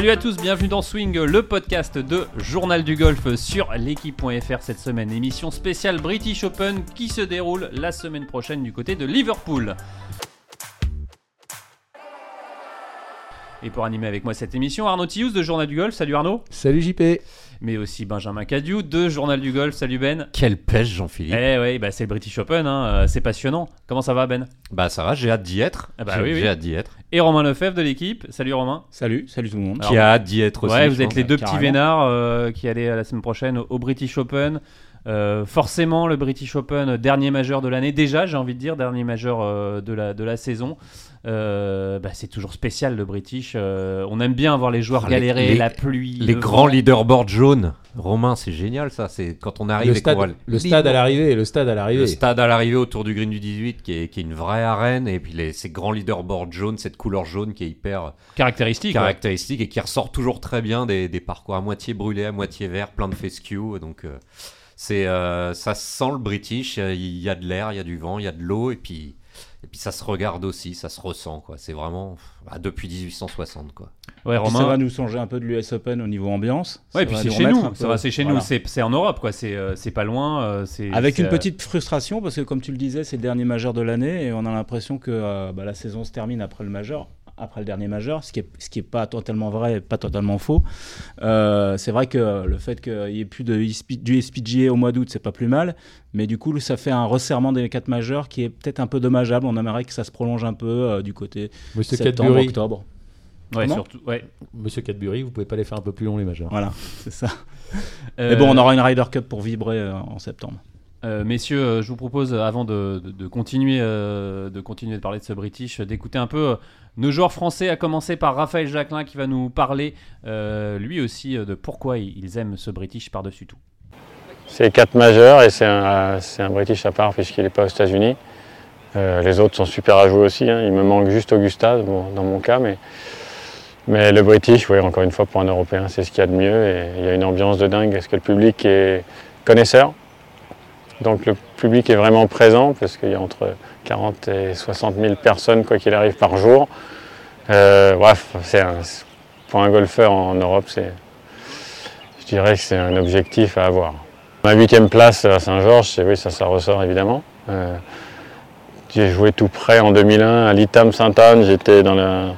Salut à tous, bienvenue dans Swing, le podcast de Journal du Golf sur l'équipe.fr cette semaine. Émission spéciale British Open qui se déroule la semaine prochaine du côté de Liverpool. Et pour animer avec moi cette émission, Arnaud Thius de Journal du Golf. Salut Arnaud. Salut JP. Mais aussi Benjamin Cadieu de Journal du Golf. Salut Ben. Quelle pêche Jean-Philippe. Eh ouais, bah c'est le British Open, hein, euh, c'est passionnant. Comment ça va Ben? Bah ça va, j'ai hâte d'y être. Ah bah j'ai oui, oui. j'ai hâte d'y être. Et Romain Lefebvre de l'équipe. Salut Romain. Salut, salut tout le monde. Alors, Qui a hâte d'y être aussi. Ouais, vous êtes pense. les deux petits vénards euh, qui allaient euh, la semaine prochaine au, au British Open. Euh, forcément, le British Open, dernier majeur de l'année. Déjà, j'ai envie de dire, dernier majeur euh, de, la, de la saison. Euh, bah, c'est toujours spécial le British. Euh, on aime bien voir les joueurs Ah, les- galérer, les- la pluie. Les le grands leaderboards jaunes. Romain, c'est génial ça. C'est quand on arrive Le et stade, le stade à l'arrivée, le stade à l'arrivée. Le stade à l'arrivée autour du green du 18 qui est, qui est une vraie arène et puis les, ces grands leaderboards jaunes, cette couleur jaune qui est hyper Caractéristique. ouais. caractéristique et qui ressort toujours très bien des, des parcours à moitié brûlés, à moitié verts, plein de fescue. Donc euh, c'est euh, ça sent le British. euh, Il y a de l'air, il y a du vent, il y a de l'eau et puis puis ça se regarde aussi, ça se ressent quoi. C'est vraiment bah, depuis 1860 quoi. Ouais, Puis ça Romain. va nous changer un peu de l'US Open au niveau ambiance. Ouais, Ça puis c'est chez nous. Ça va, c'est chez voilà. nous. C'est c'est en Europe, quoi. C'est euh, c'est pas loin. euh, c'est Avec c'est, une euh, petite frustration parce que comme tu le disais, c'est le dernier majeur de l'année et on a l'impression que euh, bah, la saison se termine après le majeur, après le dernier majeur, ce qui est ce qui est pas totalement vrai, et pas totalement faux. Euh, c'est vrai que le fait qu'il y ait plus de du SPGA au mois d'août, c'est pas plus mal, mais du coup ça fait un resserrement des quatre majeurs qui est peut-être un peu dommageable. On aimerait que ça se prolonge un peu euh, du côté Monsieur septembre, Cadbury, octobre. Ouais, surtout. Ouais. Monsieur Cadbury, vous pouvez pas les faire un peu plus long les majeurs. Voilà, c'est ça. Euh, Mais bon, on aura une Ryder Cup pour vibrer euh, en septembre. Euh, messieurs, euh, je vous propose, euh, avant de, continuer, de continuer de parler de ce British, d'écouter un peu nos joueurs français, à commencer par Raphaël Jacquelin qui va nous parler, lui aussi, de pourquoi ils aiment ce British par-dessus tout. C'est quatre majeurs et c'est un, un British à part puisqu'il n'est pas aux États-Unis. Les autres sont super à jouer aussi. hein. Il me manque juste Augusta dans mon cas, mais, mais le British, oui, encore une fois pour un Européen, c'est ce qu'il y a de mieux et il y a une ambiance de dingue parce que le public est connaisseur? Donc le public est vraiment présent parce qu'il y a entre 40 et 60 000 personnes quoi qu'il arrive par jour. Euh, bref, pour un golfeur en Europe, je dirais que c'est un objectif à avoir. Ma huitième place à Saint-Georges, oui, ça, ressort évidemment. Euh, j'ai joué tout près en 2001 à l'ITAM Sainte-Anne. J'étais dans,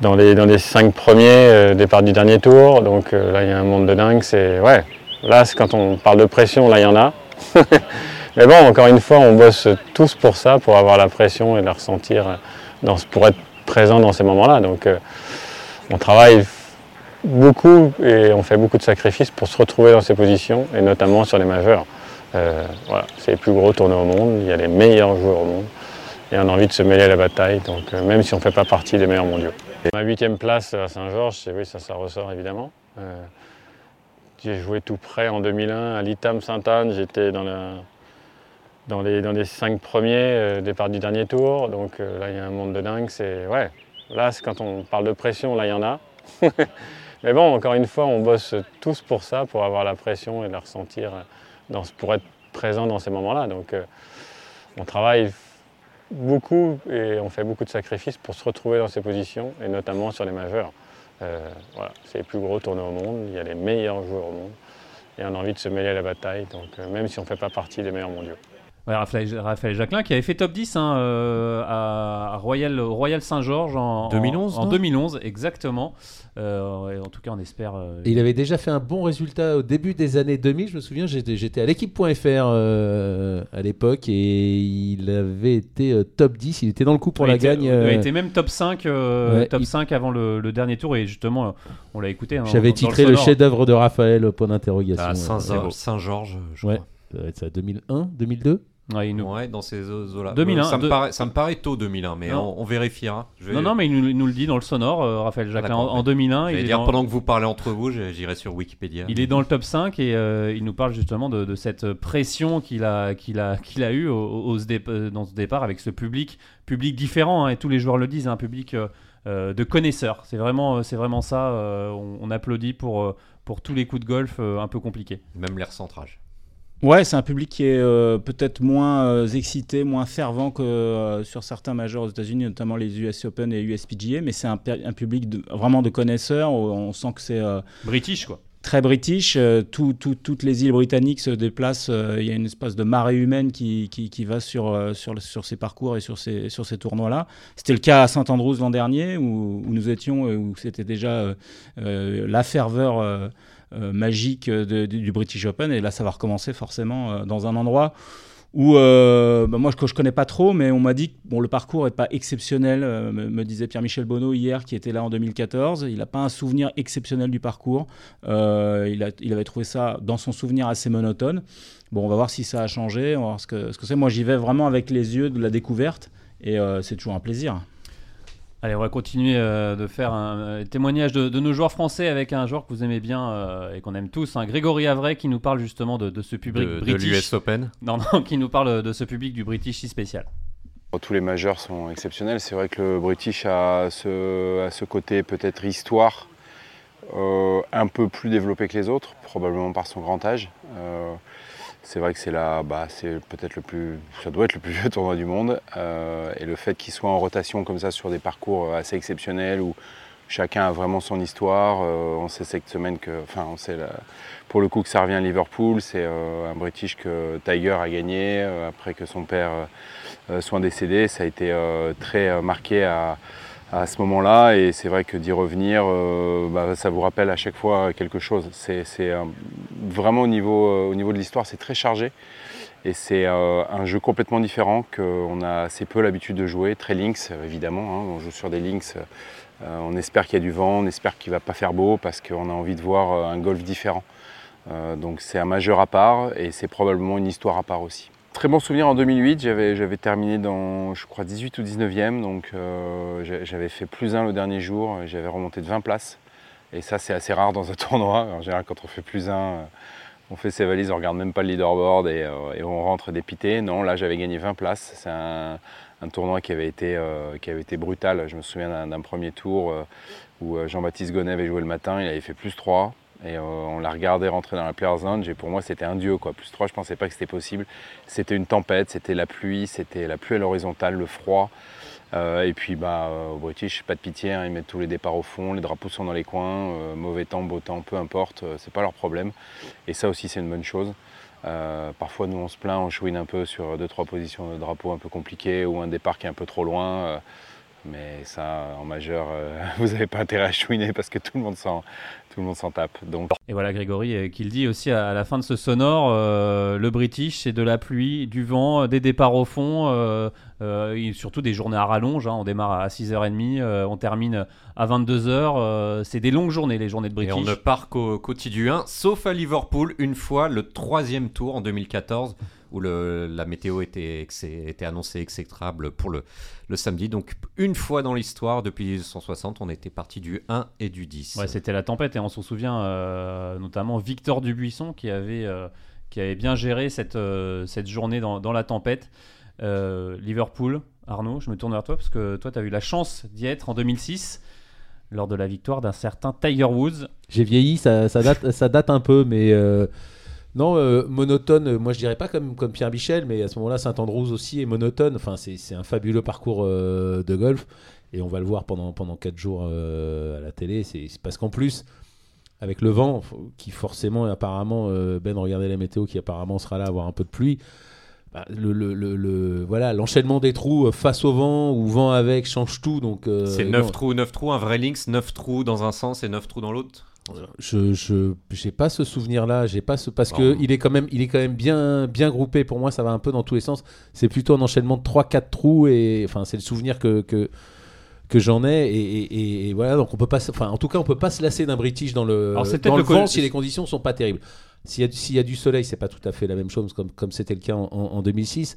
dans, les, dans les cinq premiers, euh, départ du dernier tour. Donc là, il y a un monde de dingue. C'est ouais. Là, quand on parle de pression, là, il y en a. Mais bon, encore une fois, on bosse tous pour ça, pour avoir la pression et la ressentir, euh, pour être présent dans ces moments-là. Donc, euh, on travaille beaucoup et on fait beaucoup de sacrifices pour se retrouver dans ces positions, et notamment sur les majeurs. Euh, voilà, c'est les plus gros tournois au monde, il y a les meilleurs joueurs au monde, et on a envie de se mêler à la bataille, donc même si on ne fait pas partie des meilleurs mondiaux. Ma huitième place à Saint-Georges, oui, ça ressort évidemment. J'ai joué tout près en 2001 à l'ITAM Sainte-Anne, j'étais dans, les, dans les cinq premiers, euh, départ du dernier tour, donc euh, là il y a un monde de dingue, c'est ouais. Là, quand on parle de pression, là il y en a. Mais bon, encore une fois, on bosse tous pour ça, pour avoir la pression et la ressentir, dans, pour être présent dans ces moments-là. Donc, euh, on travaille beaucoup et on fait beaucoup de sacrifices pour se retrouver dans ces positions, et notamment sur les majeurs. Euh, c'est les plus gros tournois au monde, il y a les meilleurs joueurs au monde, et on a envie de se mêler à la bataille, donc euh, même si on ne fait pas partie des meilleurs mondiaux. Ouais, Raphaël, Raphaël Jacquelin qui avait fait top 10 hein, euh, à, Royal, au Royal Saint-Georges en, en- 2011, En, non 2011, exactement. Euh, et en tout cas, on espère. euh, il avait déjà fait un bon résultat au début des années 2000. Je me souviens, j'étais j'étais à l'équipe.fr euh, à l'époque et il avait été euh, top 10. Il était dans le coup pour il la était- gagne. Il euh, a été même top 5, euh, Ouais, top il- 5 avant le, le dernier tour et justement, on l'a écouté. hein, J'avais titré le, chef-d'œuvre de Raphaël au point d'interrogation. Euh, Saint-. Saint-Georges, je Ouais. crois. Ça doit être ça, 2001, 2002 Ouais, il nous- Ouais, dans ces eaux-là. 2001, ça, me paraît, ça me paraît tôt 2001, mais on, on vérifiera. Je vais, Non, non, mais il nous, il nous le dit dans le sonore, euh, Raphaël Jacquelin. en, en ouais. 2001, je il est, dire dans, pendant que vous parlez entre vous, j'irai sur Wikipédia. il est dans le top 5 et euh, il nous parle justement de, de cette pression qu'il a, qu'il a, qu'il a eue au, au- euh, dans ce départ avec ce public, public différent, hein, et tous les joueurs le disent, un public euh, euh, de connaisseurs. C'est vraiment, c'est vraiment ça. on, on applaudit pour, pour tous les coups de golf un peu compliqués. Même l'air centrage. Ouais, c'est un public qui est euh, peut-être moins euh, excité, moins fervent que euh, sur certains majeurs aux États-Unis, notamment les US Open et USPGA, mais c'est un, public de- vraiment de connaisseurs. On sent que c'est British, quoi. très british. tout- tout- toutes les îles britanniques se déplacent. Il y a une espèce de marée humaine qui, qui, qui va sur, sur, le- sur ces parcours et sur ces, sur ces tournois-là. C'était le cas à Saint-Andrews l'an dernier, où, où nous étions, où c'était déjà la ferveur magique de- du, British Open. Et là, ça va recommencer forcément euh, dans un endroit où euh, bah, moi que je connais pas trop, mais on m'a dit que bon, le parcours est pas exceptionnel, euh, me, disait Pierre-Michel Bonneau hier qui était là en 2014. Il n'a pas un souvenir exceptionnel du parcours. Euh, il, avait trouvé ça dans son souvenir assez monotone. Bon, on va voir si ça a changé, on va voir ce que ce que c'est. Moi, j'y vais vraiment avec les yeux de la découverte et euh, c'est toujours un plaisir. Allez, on va continuer euh, de faire un euh, témoignage de, de nos joueurs français avec un joueur que vous aimez bien euh, et qu'on aime tous, hein, Grégory Avray, qui nous parle justement de, de ce public de, de british. l'US Open. Non, non, qui nous parle de ce public du British si spécial. Tous les majeurs sont exceptionnels. C'est vrai que le British a ce, a ce côté peut-être histoire euh, un peu plus développé que les autres, probablement par son grand âge. Euh, c'est vrai que c'est la, bah, c'est peut-être le plus, ça doit être le plus vieux tournoi du monde. Euh, et le fait qu'il soit en rotation comme ça sur des parcours assez exceptionnels où chacun a vraiment son histoire. euh, on sait cette semaine que, enfin, on sait pour le coup que ça revient à Liverpool. C'est euh, un British que Tiger a gagné euh, après que son père euh, euh, soit décédé. Ça a été euh, très euh, marqué à, à ce moment-là et c'est vrai que d'y revenir, euh, bah, ça vous rappelle à chaque fois quelque chose. C'est euh, vraiment au niveau, euh, au niveau de l'histoire, c'est très chargé et c'est un jeu complètement différent qu'on a assez peu l'habitude de jouer. Très links évidemment, hein. on joue sur des links. on espère qu'il y a du vent, on espère qu'il ne va pas faire beau parce qu'on a envie de voir un golf différent. Donc c'est un majeur à part et c'est probablement une histoire à part aussi. Très bon souvenir en 2008, j'avais, terminé dans je crois 18 ou 19e, donc euh, j'a- j'avais fait plus 1 le dernier jour, j'avais remonté de 20 places. Et ça c'est assez rare dans un tournoi, en général quand on fait plus 1, on fait ses valises, on regarde même pas le leaderboard et, euh, on rentre dépité. Non, là j'avais gagné 20 places, c'est un, un tournoi qui avait, été, euh, qui avait été brutal, je me souviens d'un, premier tour où Jean-Baptiste Gonnet avait joué le matin, il avait fait plus 3. Et euh, on l'a regardé rentrer dans la player zone. Et pour moi, c'était un dieu. Quoi. Plus 3, je pensais pas que c'était possible. C'était une tempête, c'était la pluie, c'était la pluie à l'horizontale, le froid. Euh, et puis bah, euh, au British, pas de pitié, hein, ils mettent tous les départs au fond, les drapeaux sont dans les coins, mauvais temps, beau temps, peu importe, euh, c'est pas leur problème. Et ça aussi, c'est une bonne chose. Parfois, nous, on se plaint, on chouine un peu sur deux, trois positions de drapeau un peu compliquées ou un départ qui est un peu trop loin. mais ça, en majeur, vous n'avez pas intérêt à chouiner parce que tout le monde s'en, tout le monde s'en tape. Donc, Et voilà Grégory euh, qui le dit aussi à, à la fin de ce sonore, euh, le British c'est de la pluie, du vent, euh, des départs au fond, euh, euh, et surtout des journées à rallonge, hein. on démarre à 6h30, euh, on termine à 22h, euh, c'est des longues journées les journées de Et British. on ne part qu'au quotidien, sauf à Liverpool, une fois le troisième tour en 2014, où le- la météo était, annoncée exécrable pour le, le samedi. Donc une fois dans l'histoire, depuis 1960, on était parti du 1 et du 10. Ouais, c'était la tempête et on s'en souvient euh, notamment Victor Dubuisson qui avait, euh, qui avait bien géré cette, euh, cette journée dans, dans la tempête. Euh, Liverpool, Arnaud, je me tourne vers toi parce que toi tu as eu la chance d'y être en 2006 lors de la victoire d'un certain Tiger Woods. J'ai vieilli, ça, ça date, ça date un peu, mais euh, non, euh, monotone, euh, moi je dirais pas comme, comme Pierre Michel, mais à ce moment-là, Saint-Andrews aussi est monotone. Enfin, c'est c'est un fabuleux parcours euh, de golf et on va le voir pendant, pendant 4 jours euh, à la télé. C'est parce qu'en plus, avec le vent, qui forcément, apparemment, Ben regardait la météo, qui apparemment sera là à avoir un peu de pluie. bah, le, le- le- le- voilà l'enchaînement des trous face au vent ou vent avec change tout donc C'est non. 9 trous, 9 trous, un vrai links, 9 trous dans un sens et 9 trous dans l'autre. Je je j'ai pas ce souvenir là, j'ai pas ce parce que il est quand même il est quand même bien bien groupé pour moi, ça va un peu dans tous les sens. C'est plutôt un enchaînement de 3 4 trous et enfin c'est le souvenir que que que j'en ai et, et- et voilà donc on peut pas enfin en tout cas on peut pas se lasser d'un British dans le Alors, dans le vent si les conditions sont pas terribles. S'il y a du- s'il y a du soleil, c'est pas tout à fait la même chose comme comme c'était le cas en, en- en 2006.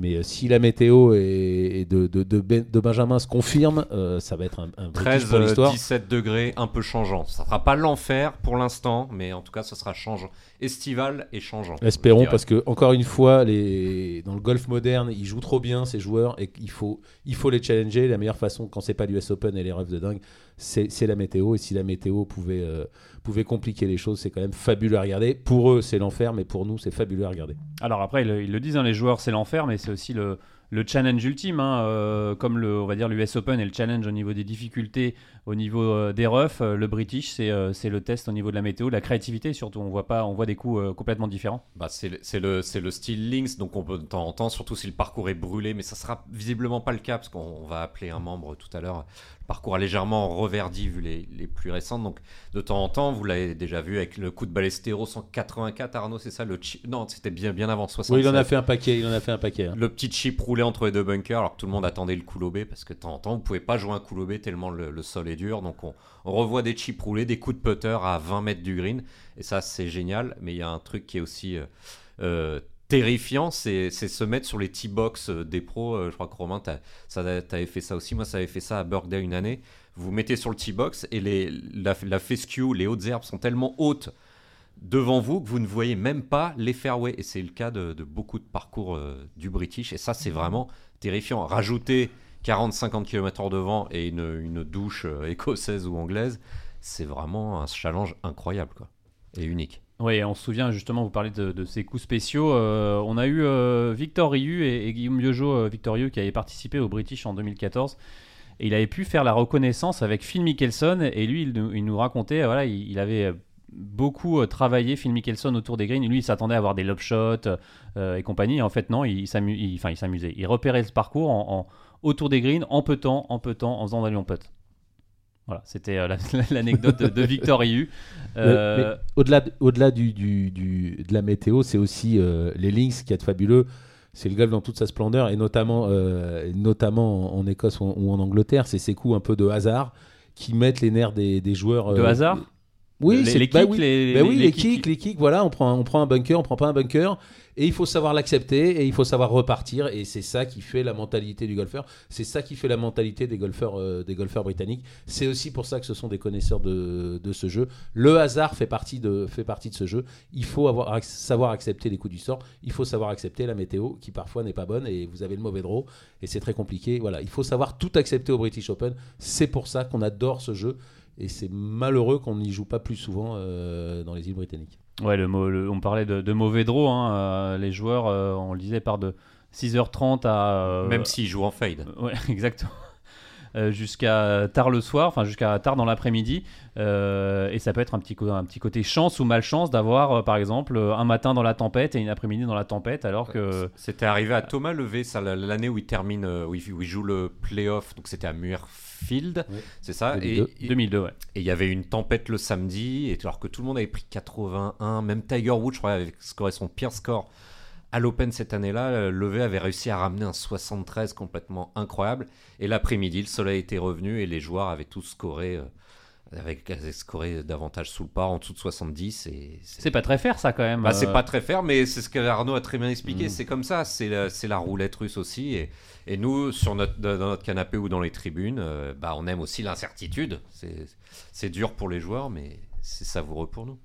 Mais euh, si la météo et, de, de, de Ben- de Benjamin se confirme, euh, ça va être un, un British 13, pour l'histoire. 17 degrés, un peu changeant. Ça sera pas l'enfer pour l'instant, mais en tout cas, ce sera changeant. Estival et changeant. Espérons, parce que encore une fois, les... dans le golf moderne, ils jouent trop bien ces joueurs et qu'il faut, il faut les challenger. La meilleure façon, quand c'est pas l'US Open et les rêves de dingue, c'est c'est la météo. Et si la météo pouvait, euh, pouvez compliquer les choses. C'est quand même fabuleux à regarder. Pour eux, c'est l'enfer, mais pour nous, c'est fabuleux à regarder. Alors après, ils, le disent, hein, les joueurs, c'est l'enfer, mais c'est aussi le, le challenge ultime, hein, euh, comme le, on va dire l'US Open et le challenge au niveau des difficultés, au niveau euh, des roughs, euh, le British c'est c'est le test au niveau de la météo, la créativité surtout. On voit pas, on voit des coups complètement différents. Bah c'est le c'est le style links, donc on peut de temps en temps, surtout si le parcours est brûlé, mais ça sera visiblement pas le cas parce qu'on va appeler un membre tout à l'heure parcours a légèrement reverdi vu les, les, plus récentes. Donc de temps en temps, vous l'avez déjà vu avec le coup de Ballestero 184, Arnaud, c'est ça le Non, c'était bien, bien avant 60. Oui, il en a fait un paquet. Il en a fait un paquet. Hein. Le petit chip roulé entre les deux bunkers, alors que tout le monde attendait le coup lobé parce que de temps en temps, vous pouvez pas jouer un coup lobé tellement le, sol est dur. Donc on, revoit des chips roulés, des coups de putter à 20 mètres du green. Et ça, c'est génial. Mais il y a un truc qui est aussi euh, euh, terrifiant, c'est se mettre sur les T-box euh, des pros. Je crois que Romain, tu avais fait ça aussi. Moi, ça avait fait ça à Birthday une année. Vous mettez sur le T-box et les, la, fescue, les hautes herbes sont tellement hautes devant vous que vous ne voyez même pas les fairways. Et c'est le cas de, beaucoup de parcours du British. Et ça, c'est vraiment terrifiant. Rajouter 40-50 km/h de vent et une, douche écossaise ou anglaise, c'est vraiment un challenge incroyable quoi, et unique. Oui, on se souvient justement, vous parlez de, ces coups spéciaux. Euh, on a eu euh, Victor Ryu et, Guillaume Biojo, euh, Victor Ryu, qui avait participé au British en 2014. Et il avait pu faire la reconnaissance avec Phil Mickelson. Et lui, il, nous racontait, voilà, il, avait beaucoup travaillé Phil Mickelson autour des greens. Et lui, il s'attendait à avoir des lob shots et compagnie. en fait, non, il, s'amusait. Il, repérait ce parcours en, autour des greens, en peu temps, en peu temps, en faisant en putt. Voilà, c'était euh, l'anecdote de, Victor Ryu. Euh, au-delà au -delà du, du, de la météo, c'est aussi euh, les links qui est fabuleux. C'est le golf dans toute sa splendeur, et notamment, notamment en Écosse ou en, Angleterre, c'est ces coups un peu de hasard qui mettent les nerfs des, des joueurs. De hasard? Oui, c'est les, bah kicks, les, bah oui, les, kicks, les kicks, voilà, on prend, on prend un bunker, on prend pas un bunker, et il faut savoir l'accepter et il faut savoir repartir, et c'est ça qui fait la mentalité du golfeur, c'est ça qui fait la mentalité des golfeurs, euh, des golfeurs britanniques. C'est aussi pour ça que ce sont des connaisseurs de, de, ce jeu. Le hasard fait partie de, fait partie de ce jeu. Il faut avoir, savoir accepter les coups du sort, il faut savoir accepter la météo qui parfois n'est pas bonne et vous avez le mauvais draw et c'est très compliqué. Voilà, il faut savoir tout accepter au British Open. C'est pour ça qu'on adore ce jeu. Et c'est malheureux qu'on n'y joue pas plus souvent euh, dans les îles britanniques. Ouais, le, on parlait de, mauvais draw. Hein, euh, les joueurs, euh, on le disait, par de 6h30 à. Même s'ils jouent en fade. Ouais, exactement. jusqu'à tard le soir, enfin jusqu'à tard dans l'après-midi. et ça peut être un petit, un petit côté chance ou malchance d'avoir, par exemple, un matin dans la tempête et une après-midi dans la tempête, alors que. C'était arrivé à Thomas Levé, l'année où il termine, où il, où il joue le playoff, donc c'était à Muir Field, c'est ça 2002. Et, 2002, ouais. Et il y avait une tempête le samedi, et alors que tout le monde avait pris 81, même Tiger Woods, je crois, avait scoré son pire score à l'Open cette année-là, euh, Levé avait réussi à ramener un 73 complètement incroyable. Et l'après-midi, le soleil était revenu et les joueurs avaient tous scoré avec scoré davantage sous le par en dessous de 70 et c'est pas très fair ça quand même bah, c'est euh. pas très fair mais c'est ce que Arnaud a très bien expliqué mm. c'est comme ça c'est la, la, roulette russe aussi et, et, nous sur notre dans notre canapé ou dans les tribunes euh, bah on aime aussi l'incertitude c'est dur pour les joueurs mais c'est savoureux pour nous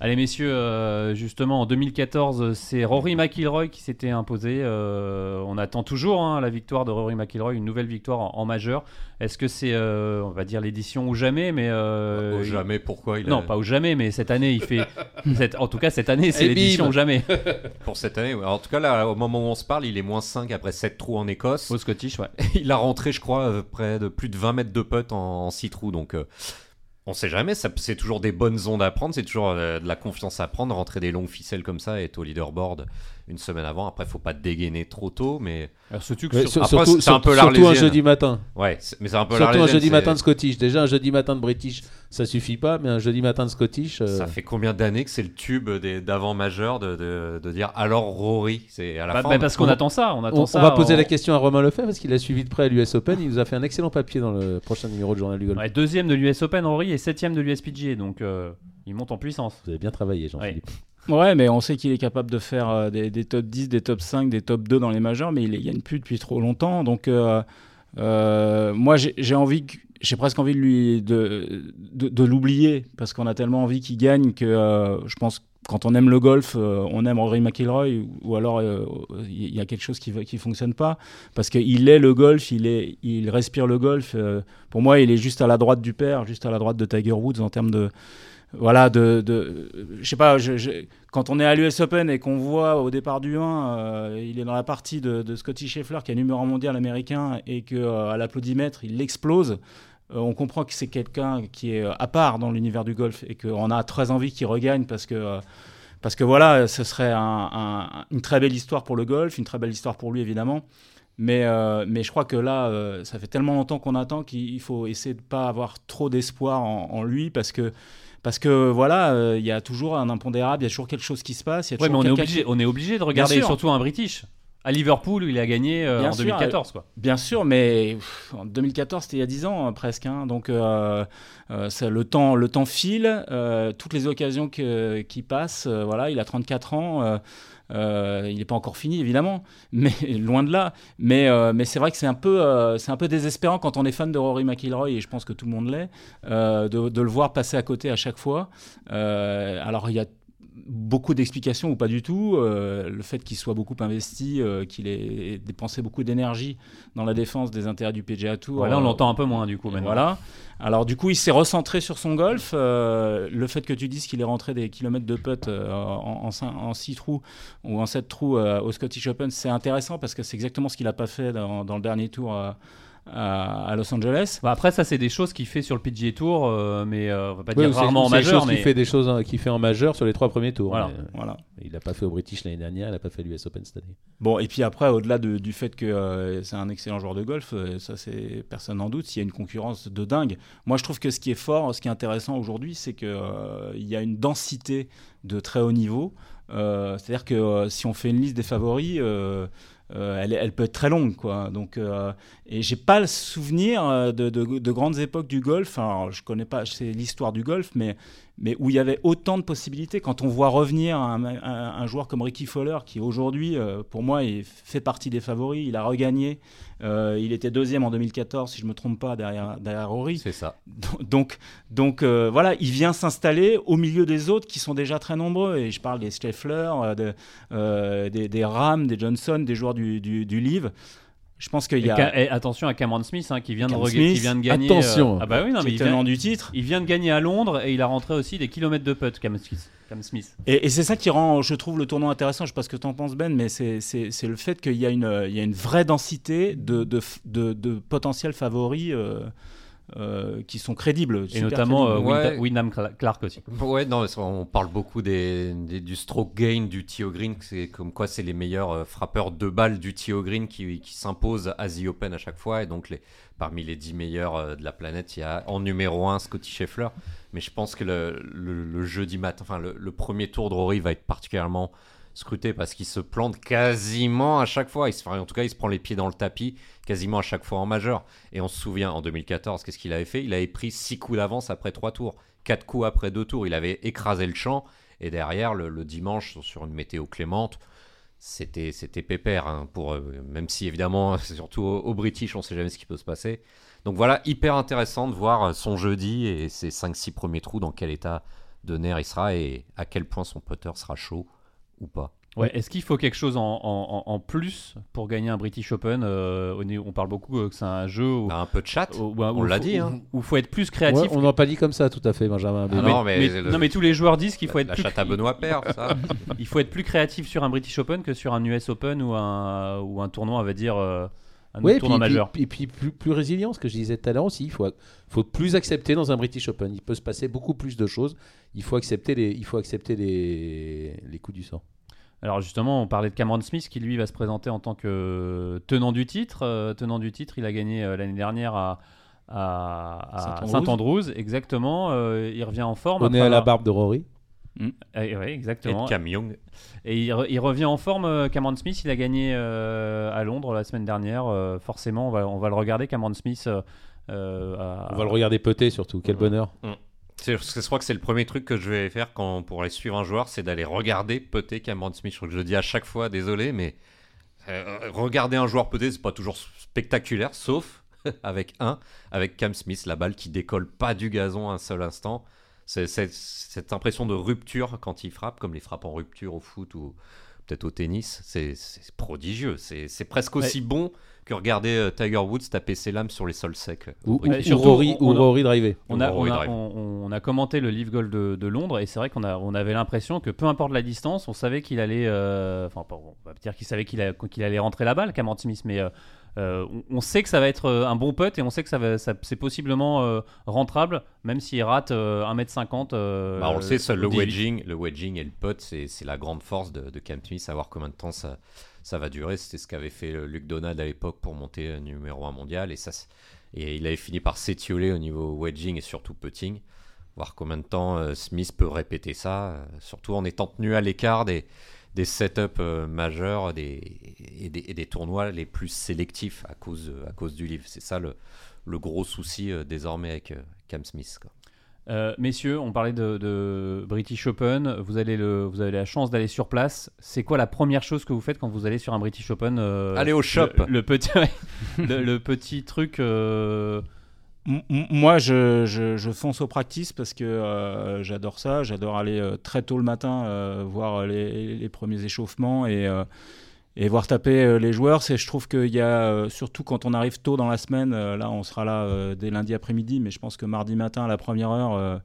Allez messieurs, euh, justement en 2014, c'est Rory McIlroy qui s'était imposé. Euh, on attend toujours hein, la victoire de Rory McIlroy, une nouvelle victoire en, majeur. Est-ce que c'est, euh, on va dire l'édition ou jamais, mais au jamais pourquoi il Non, pas au jamais, mais cette année il fait. en tout cas cette année c'est l'édition ou jamais. Pour cette année, en tout cas là, au moment où on se parle, il est moins 5 après 7 trous en Écosse. Au Scottish, ouais. il a rentré, je crois, près de plus de 20 mètres de putt en, 6 trous, donc on sait jamais, c'est toujours des bonnes ondes à prendre, c'est toujours euh, de la confiance à prendre, rentrer des longues ficelles comme ça et être au leaderboard une semaine avant. Après, faut pas dégainer trop tôt, mais. surtout, c'est un peu Surtout un jeudi matin. Ouais, mais c'est un peu Surtout un jeudi matin de Scottish. Déjà, un jeudi matin de British, ça suffit pas, mais un jeudi matin de Scottish. Ça euh, fait combien d'années que c'est le tube d'avant majeur de, de, dire alors Rory C'est à la bah, fin. Bah, parce qu'on attend ça. On, attend on, va poser la question à Romain Lefebvre parce qu'il a suivi de près à l'US Open. Il nous a fait un excellent papier dans le prochain numéro de Journal du Golf. deuxième de l'US Open, Rory, et septième de l'USPGA. Donc, euh, il monte en puissance. Vous avez bien travaillé, Jean-Philippe. Ouais, mais on sait qu'il est capable de faire euh, des, top 10, des top 5, des top 2 dans les majeurs, mais il ne gagne plus depuis trop longtemps. Donc, euh, euh, moi, j'ai presque envie de l'oublier parce qu'on a tellement envie qu'il gagne que je pense quand on aime le golf, on aime Rory McIlroy ou alors il y a quelque chose qui ne fonctionne pas parce qu'il est le golf, il respire le golf. pour moi, il est juste à la droite du père, juste à la droite de Tiger Woods en termes de voilà, de, de je sais pas, quand on est à l'US Open et qu'on voit au départ du 1, il est dans la partie de, Scotty Scheffler qui est numéro mondial américain et que à l'applaudimètre il explose. on comprend que c'est quelqu'un qui est à part dans l'univers du golf et qu'on a très envie qu'il regagne parce que parce que voilà, ce serait une très belle histoire pour le golf, une très belle histoire pour lui évidemment. Mais, euh, mais je crois que là, euh, ça fait tellement longtemps qu'on attend qu'il faut essayer de ne pas avoir trop d'espoir en, lui parce que, parce que voilà, euh, il y a toujours un impondérable, il y a toujours quelque chose qui se passe. Oui, mais on est, obligé, on est obligé de regarder surtout un British. À Liverpool, il a gagné en 2014. Quoi. Bien sûr, mais en 2014, c'était il y a 10 ans presque. Hein. donc le, temps, le temps file, toutes les occasions qui passent, voilà, il a 34 ans. Euh, il n'est pas encore fini, évidemment, mais loin de là. Mais, euh, c'est vrai que c'est un, peu, euh, c'est un peu désespérant quand on est fan de Rory McIlroy, et je pense que tout le monde l'est, de, de, le voir passer à côté à chaque fois. alors, il y a beaucoup d'explications ou pas du tout. Euh, le fait qu'il soit beaucoup investi, euh, qu'il ait dépensé beaucoup d'énergie dans la défense des intérêts du PGA Tour. Voilà, on l'entend un peu moins du coup maintenant. Voilà. Alors du coup, il s'est recentré sur son golf. Euh, le fait que tu dises qu'il est rentré des kilomètres de putt en, en, 6 trous ou en 7 trous au Scottish Open, c'est intéressant parce que c'est exactement ce qu'il n'a pas fait dans, dans, le dernier tour à, Los Angeles. Bah, après, ça, c'est des choses qu'il fait sur le PGA Tour, euh, mais euh, on va pas dire rarement en majeur. Mais... fait des choses hein, qu'il fait en majeur sur les trois premiers tours. Voilà. Euh, voilà. Il n'a pas fait au British l'année dernière, il n'a pas fait l'US Open cette année. Bon, et puis après, au-delà du fait que c'est un excellent joueur de golf, ça, c'est personne n'en doute. S'il y a une concurrence de dingue. Moi, je trouve que ce qui est fort, ce qui est intéressant aujourd'hui, c'est qu'il il y a une densité de très haut niveau. C'est-à-dire que si on fait une liste des favoris, euh, elle, peut être très longue, quoi. Donc, euh, et j'ai pas le souvenir euh, de, grandes époques du golf. Alors, je connais pas, l'histoire du golf, mais mais où il y avait autant de possibilités. Quand on voit revenir un, joueur comme Ricky Fowler, qui aujourd'hui, euh, pour moi, il fait partie des favoris, il a regagné. Euh, il était deuxième en 2014, si je ne me trompe pas, derrière, derrière Rory. C'est ça. Donc, donc euh, voilà, il vient s'installer au milieu des autres qui sont déjà très nombreux. Et je parle des Scheffler, des, des Ram, des Johnson, des joueurs du, du, du Live. Je pense qu'il y a. Et attention à Cameron Smith hein, qui, vient de qui vient de gagner. Attention. Euh, ah bah oui, non, mais il vient, du titre. Il vient de gagner à Londres et il a rentré aussi des kilomètres de putt, Cam Smith. Smith. Et, c'est ça qui rend, je trouve, le tournoi intéressant. Je sais pas ce que tu en penses, Ben, mais c'est le fait qu'il y, a une, il y a une vraie densité de, de, de, potentiels favoris. Euh, euh, qui sont crédibles. Et notamment euh, Wyndham Clark aussi. Ouais, non, on parle beaucoup des, du stroke gain du Theo Green, c'est comme quoi c'est les meilleurs euh, frappeurs de balles du Theo Green qui, qui s'imposent à The Open à chaque fois. Et donc, les, parmi les 10 meilleurs de la planète, il y a en numéro 1 Scotty Scheffler. Mais je pense que le, le, jeudi matin, enfin, le, le, premier tour de Rory va être particulièrement scruté parce qu'il se plante quasiment à chaque fois. Il se, en tout cas, il se prend les pieds dans le tapis quasiment à chaque fois en majeur. Et on se souvient, en 2014, qu'est-ce qu'il avait fait? Il avait pris 6 coups d'avance après 3 tours, 4 coups après 2 tours. Il avait écrasé le champ. Et derrière, le, dimanche, sur une météo clémente, c'était c'était pépère hein, pour euh, même si évidemment surtout au, British on sait jamais ce qui peut se passer donc voilà hyper intéressant de voir son jeudi et ses 5-6 premiers trous dans quel état de nerf il sera et à quel point son putter sera chaud ou pas. Ouais, Est-ce qu'il faut quelque chose en, plus pour gagner un British Open euh, On parle beaucoup euh, que c'est un jeu. Où, bah, un peu de chat, on l'a dit. Hein. Où il faut être plus créatif. on n'a pas dit comme ça tout à fait, Benjamin. Ah non, mais, non, mais tous les joueurs disent qu'il faut être la plus. chatte à Benoît Père, ça. il faut être plus créatif sur un British Open que sur un US Open ou un, ou un tournoi, on va dire. Euh, un tournoi majeur. Et puis, plus, plus résilient, ce que je disais tout à l'heure aussi. Il faut, faut plus accepter dans un British Open. Il peut se passer beaucoup plus de choses. Il faut accepter les, il faut accepter les, les coups du sort. Alors justement, on parlait de Cameron Smith qui lui va se présenter en tant que tenant du titre. Euh, tenant du titre, il a gagné euh, l'année dernière à, à, Saint-Andrews. exactement. Euh, il revient en forme. On est à la barbe de Rory. Mm. oui, exactement. Et Cam Young. Et il, revient en forme, Cameron Smith. Il a gagné à Londres la semaine dernière. forcément, on va, on va, le regarder, Cameron Smith. On va le regarder peut surtout. Quel bonheur. Mm. Je crois que c'est le premier truc que je vais faire quand, pour aller suivre un joueur, c'est d'aller regarder peut-être Cameron Smith. Je crois que je le dis à chaque fois, désolé, mais euh, regarder un joueur peut-être, c'est pas toujours spectaculaire, sauf avec un, avec Cam Smith, la balle qui décolle pas du gazon un seul instant. C'est cette impression de rupture quand il frappe, comme les frappes en rupture au foot ou peut-être au tennis. C'est c'est prodigieux. C'est c'est presque aussi bon que regarder euh, Tiger Woods taper ses lames sur les sols secs. Ou, Rory, on- ou on a- Rory driver. On a, on, a, Drive. on- on a commenté le Live Gold de, de Londres et c'est vrai qu'on a, on avait l'impression que peu importe la distance, on savait qu'il allait. euh, Enfin, on va dire qu'il savait qu'il a- qu'il allait rentrer la balle, Cameron Smith, mais euh, euh, on, on sait que ça va être euh, un bon putt et on sait que ça va, ça- c'est possiblement euh, rentrable, même s'il rate euh, 1m50. euh, Bah, on le sait, seul le au 18. wedging, le wedging et le putt, c'est c'est la grande force de, de Cam Smith, savoir combien de temps ça, ça va durer. C'était ce qu'avait fait Luc Donald à l'époque pour monter numéro 1 mondial. Et, ça, et il avait fini par s'étioler au niveau wedging et surtout putting. Voir combien de temps Smith peut répéter ça, surtout en étant tenu à l'écart des, des setups euh, majeurs des, et, des, et des tournois les plus sélectifs à cause, à cause du livre. C'est ça le, le gros souci euh, désormais avec euh, Cam Smith. quoi. Euh, messieurs, on parlait de, de British Open. Vous, allez le, vous avez la chance d'aller sur place. C'est quoi la première chose que vous faites quand vous allez sur un British Open euh, Allez au shop. Le, le petit, le, le petit truc. euh, Moi, je, fonce au practice parce que euh, j'adore ça. J'adore aller euh, très tôt le matin euh, voir les, premiers échauffements et, voir taper les joueurs. Je trouve qu'il y a, surtout quand on arrive tôt dans la semaine, là on sera là dès lundi après-midi, mais je pense que mardi matin à la première heure,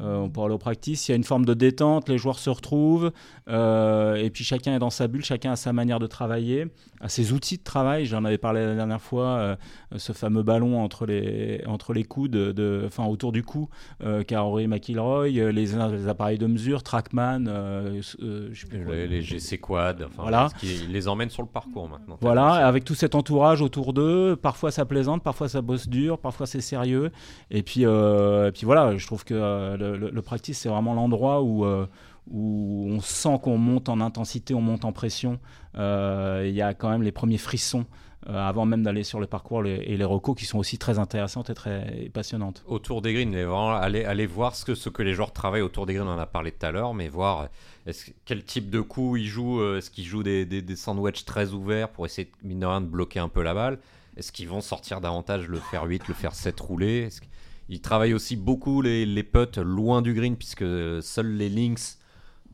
on pourra aller au practice. Il y a une forme de détente, les joueurs se retrouvent euh, et puis chacun est dans sa bulle, chacun a sa manière de travailler, a ses outils de travail. J'en avais parlé la dernière fois. euh, ce fameux ballon entre les, entre les coudes, de, enfin autour du cou, euh, qu'a Rory McIlroy, euh, les, les appareils de mesure, Trackman, euh, euh, je sais plus. Les, les GC Quad, enfin, Voilà. ce qui- ils les emmènent sur le parcours maintenant. Voilà, avec tout cet entourage autour d'eux, parfois ça plaisante, parfois ça bosse dur, parfois c'est sérieux. Et puis, euh, et puis voilà, je trouve que euh, le, practice, c'est vraiment l'endroit où, euh, où on sent qu'on monte en intensité, on monte en pression. Euh, Il y a quand même les premiers frissons euh, avant même d'aller sur le parcours et les recos qui sont aussi très intéressantes et très passionnantes. Autour des greens, vraiment, allez, voir ce que, les joueurs travaillent autour des greens, on en a parlé tout à l'heure, mais voir quel type de coup ils jouent. Est-ce qu'ils jouent des, des, sandwichs très ouverts pour essayer, mine de rien, de bloquer un peu la balle? Est-ce qu'ils vont sortir davantage le faire 8, le faire 7 rouler Est-ce qu'ils travaillent aussi beaucoup les, les putts loin du green, puisque seuls les links,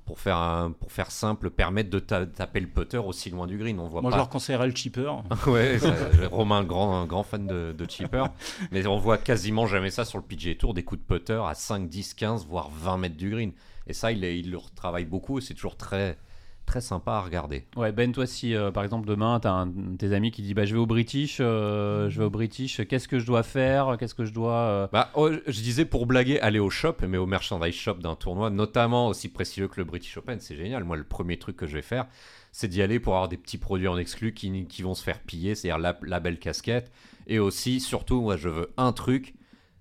pour faire, un- pour faire simple, permettent de ta- taper le putter aussi loin du green. On voit Moi, je leur conseillerais le chipper. ouais, ça- Romain, un grand, un grand fan de, de chipper. Mais on voit quasiment jamais ça sur le PGA Tour, des coups de putter à 5, 10, 15, voire 20 mètres du green. Et ça, il, il le retravaille beaucoup et c'est toujours très, très sympa à regarder. Ouais, Ben, toi, si euh, par exemple demain, tu as un de tes amis qui dit bah, Je vais au British, euh, je vais au British, qu'est-ce que je dois faire Qu'est-ce que je dois. euh, Bah, oh, je disais pour blaguer, aller au shop, mais au merchandise shop d'un tournoi, notamment aussi précieux que le British Open, c'est génial. Moi, le premier truc que je vais faire, c'est d'y aller pour avoir des petits produits en exclu qui, qui vont se faire piller, c'est-à-dire la, la belle casquette. Et aussi, surtout, moi, je veux un truc,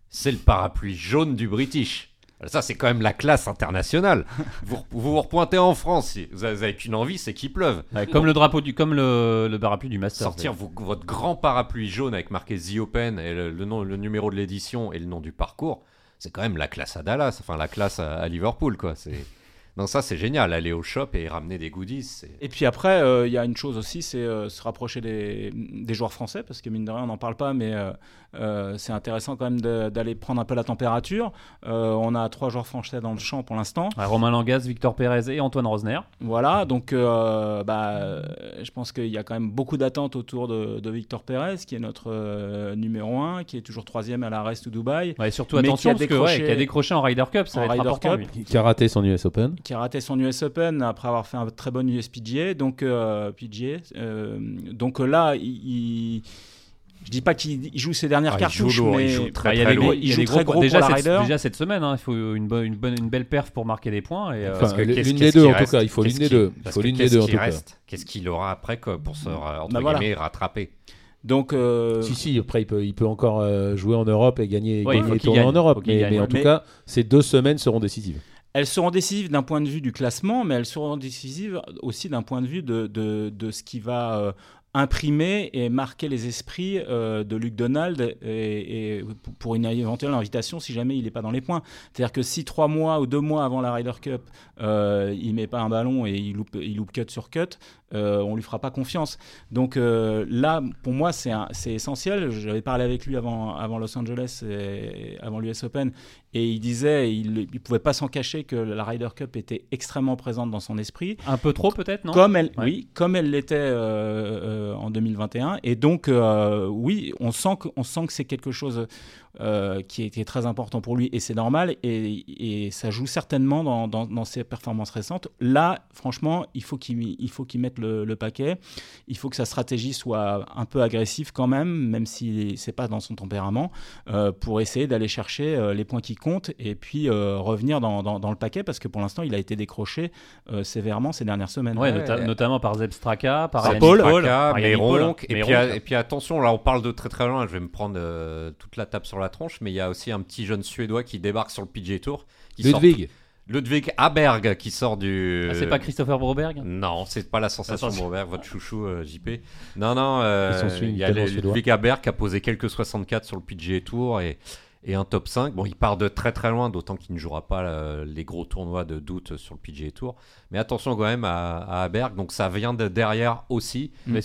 c'est le parapluie jaune du British. Ça, c'est quand même la classe internationale. vous, vous vous repointez en France, si vous avez qu'une envie, c'est qu'il pleuve. ouais, comme le drapeau du. Comme le, le parapluie du Masters. Sortir votre grand parapluie jaune avec marqué The Open et le, le nom, le numéro de l'édition et le nom du parcours, c'est quand même la classe à Dallas, enfin la classe à, à Liverpool, quoi. C'est non ça c'est génial, aller au shop et ramener des goodies. Et puis après, euh, il y a une chose aussi, c'est euh, se rapprocher des, des joueurs français, parce que mine de rien, on n'en parle pas, mais euh, c'est intéressant quand même d'aller prendre un peu la température. Euh, on a trois joueurs français dans le champ pour l'instant. Ouais, Romain Langas, Victor Pérez et Antoine Rosner. Voilà, donc euh, bah, euh, je pense qu'il y a quand même beaucoup d'attentes autour de, de Victor Pérez, qui est notre euh, numéro 1, qui est toujours troisième à la Rest Dubaï, Ouais, surtout Mais qui attention a parce que ouais, décroché- qui a décroché en Ryder Cup, ça va être important. Cup. lui. Qui a raté son US Open. qui a raté son US Open après avoir fait un très bon USPGA. Donc, euh, PGA, euh, donc euh, là, il, il- je dis pas qu'il il joue ses dernières Ah, il cartouches, joue lourd, mais il joue très, Bah, il y a très lourd. gros, Il il joue très gros gros déjà, pour la cette, déjà cette semaine, hein, il faut une, bonne, une, bonne- une belle perf pour marquer des points. Et, euh, Enfin, l'une qu'est-ce- des deux en tout cas. Il faut l'une des deux. Il faut l'une des deux en tout cas. Qu'est-ce qu'il aura après quoi, pour se entre Bah voilà. guillemets rattraper donc euh, Si, si, après il peut, il peut encore euh, jouer en Europe et gagner, Ouais, il gagner faut les tournois gagne, en Europe. Mais, gagne. mais en tout Mais- cas, ces deux semaines seront décisives. elles seront décisives d'un point de vue du classement, mais elles seront décisives aussi d'un point de vue de, de, de ce qui va euh, imprimer et marquer les esprits euh, de Luc Donald et, pour une éventuelle invitation si jamais il n'est pas dans les points. C'est-à-dire que si trois mois ou deux mois avant la Ryder Cup, euh, il met pas un ballon et il il loupe cut sur cut, euh, on lui fera pas confiance. Donc euh, là, pour moi, c'est essentiel. J'avais parlé avec lui avant, avant Los Angeles, et avant l'US Open, et il disait, il ne pouvait pas s'en cacher que la Ryder Cup était extrêmement présente dans son esprit. Un peu trop peut-être, non? Comme elle, Oui, comme elle l'était euh, en 2021. Et donc, oui, on sent que, on sent que c'est quelque chose euh, qui était très important pour lui, et c'est normal, et, ça joue certainement dans, dans, ses performances récentes. Là, franchement, il faut qu'il mette le, paquet, il faut que sa stratégie soit un peu agressive quand même, même si c'est pas dans son tempérament, euh, pour essayer d'aller chercher euh, les points qui comptent, et puis revenir dans, dans, le paquet, parce que pour l'instant, il a été décroché sévèrement ces dernières semaines. Ouais, notamment par Zeb Straka, par Paul, par et, puis, et puis attention, là on parle de très très loin, je vais me prendre toute la table sur la la tronche, mais il y a aussi un petit jeune suédois qui débarque sur le PG Tour. Qui Ludwig. Ludwig Aberg qui sort du. Ah, c'est pas Christopher Broberg? Non, c'est pas la sensation Broberg, votre chouchou euh, JP. Non, non, euh, il y a Ludwig Aberg qui a posé quelques 64 sur le PGA Tour et, et un top 5. Bon, il part de très très loin, d'autant qu'il ne jouera pas euh, les gros tournois de doute sur le PGA Tour. Mais attention quand même à, à Aberg, donc ça vient de derrière aussi. Mais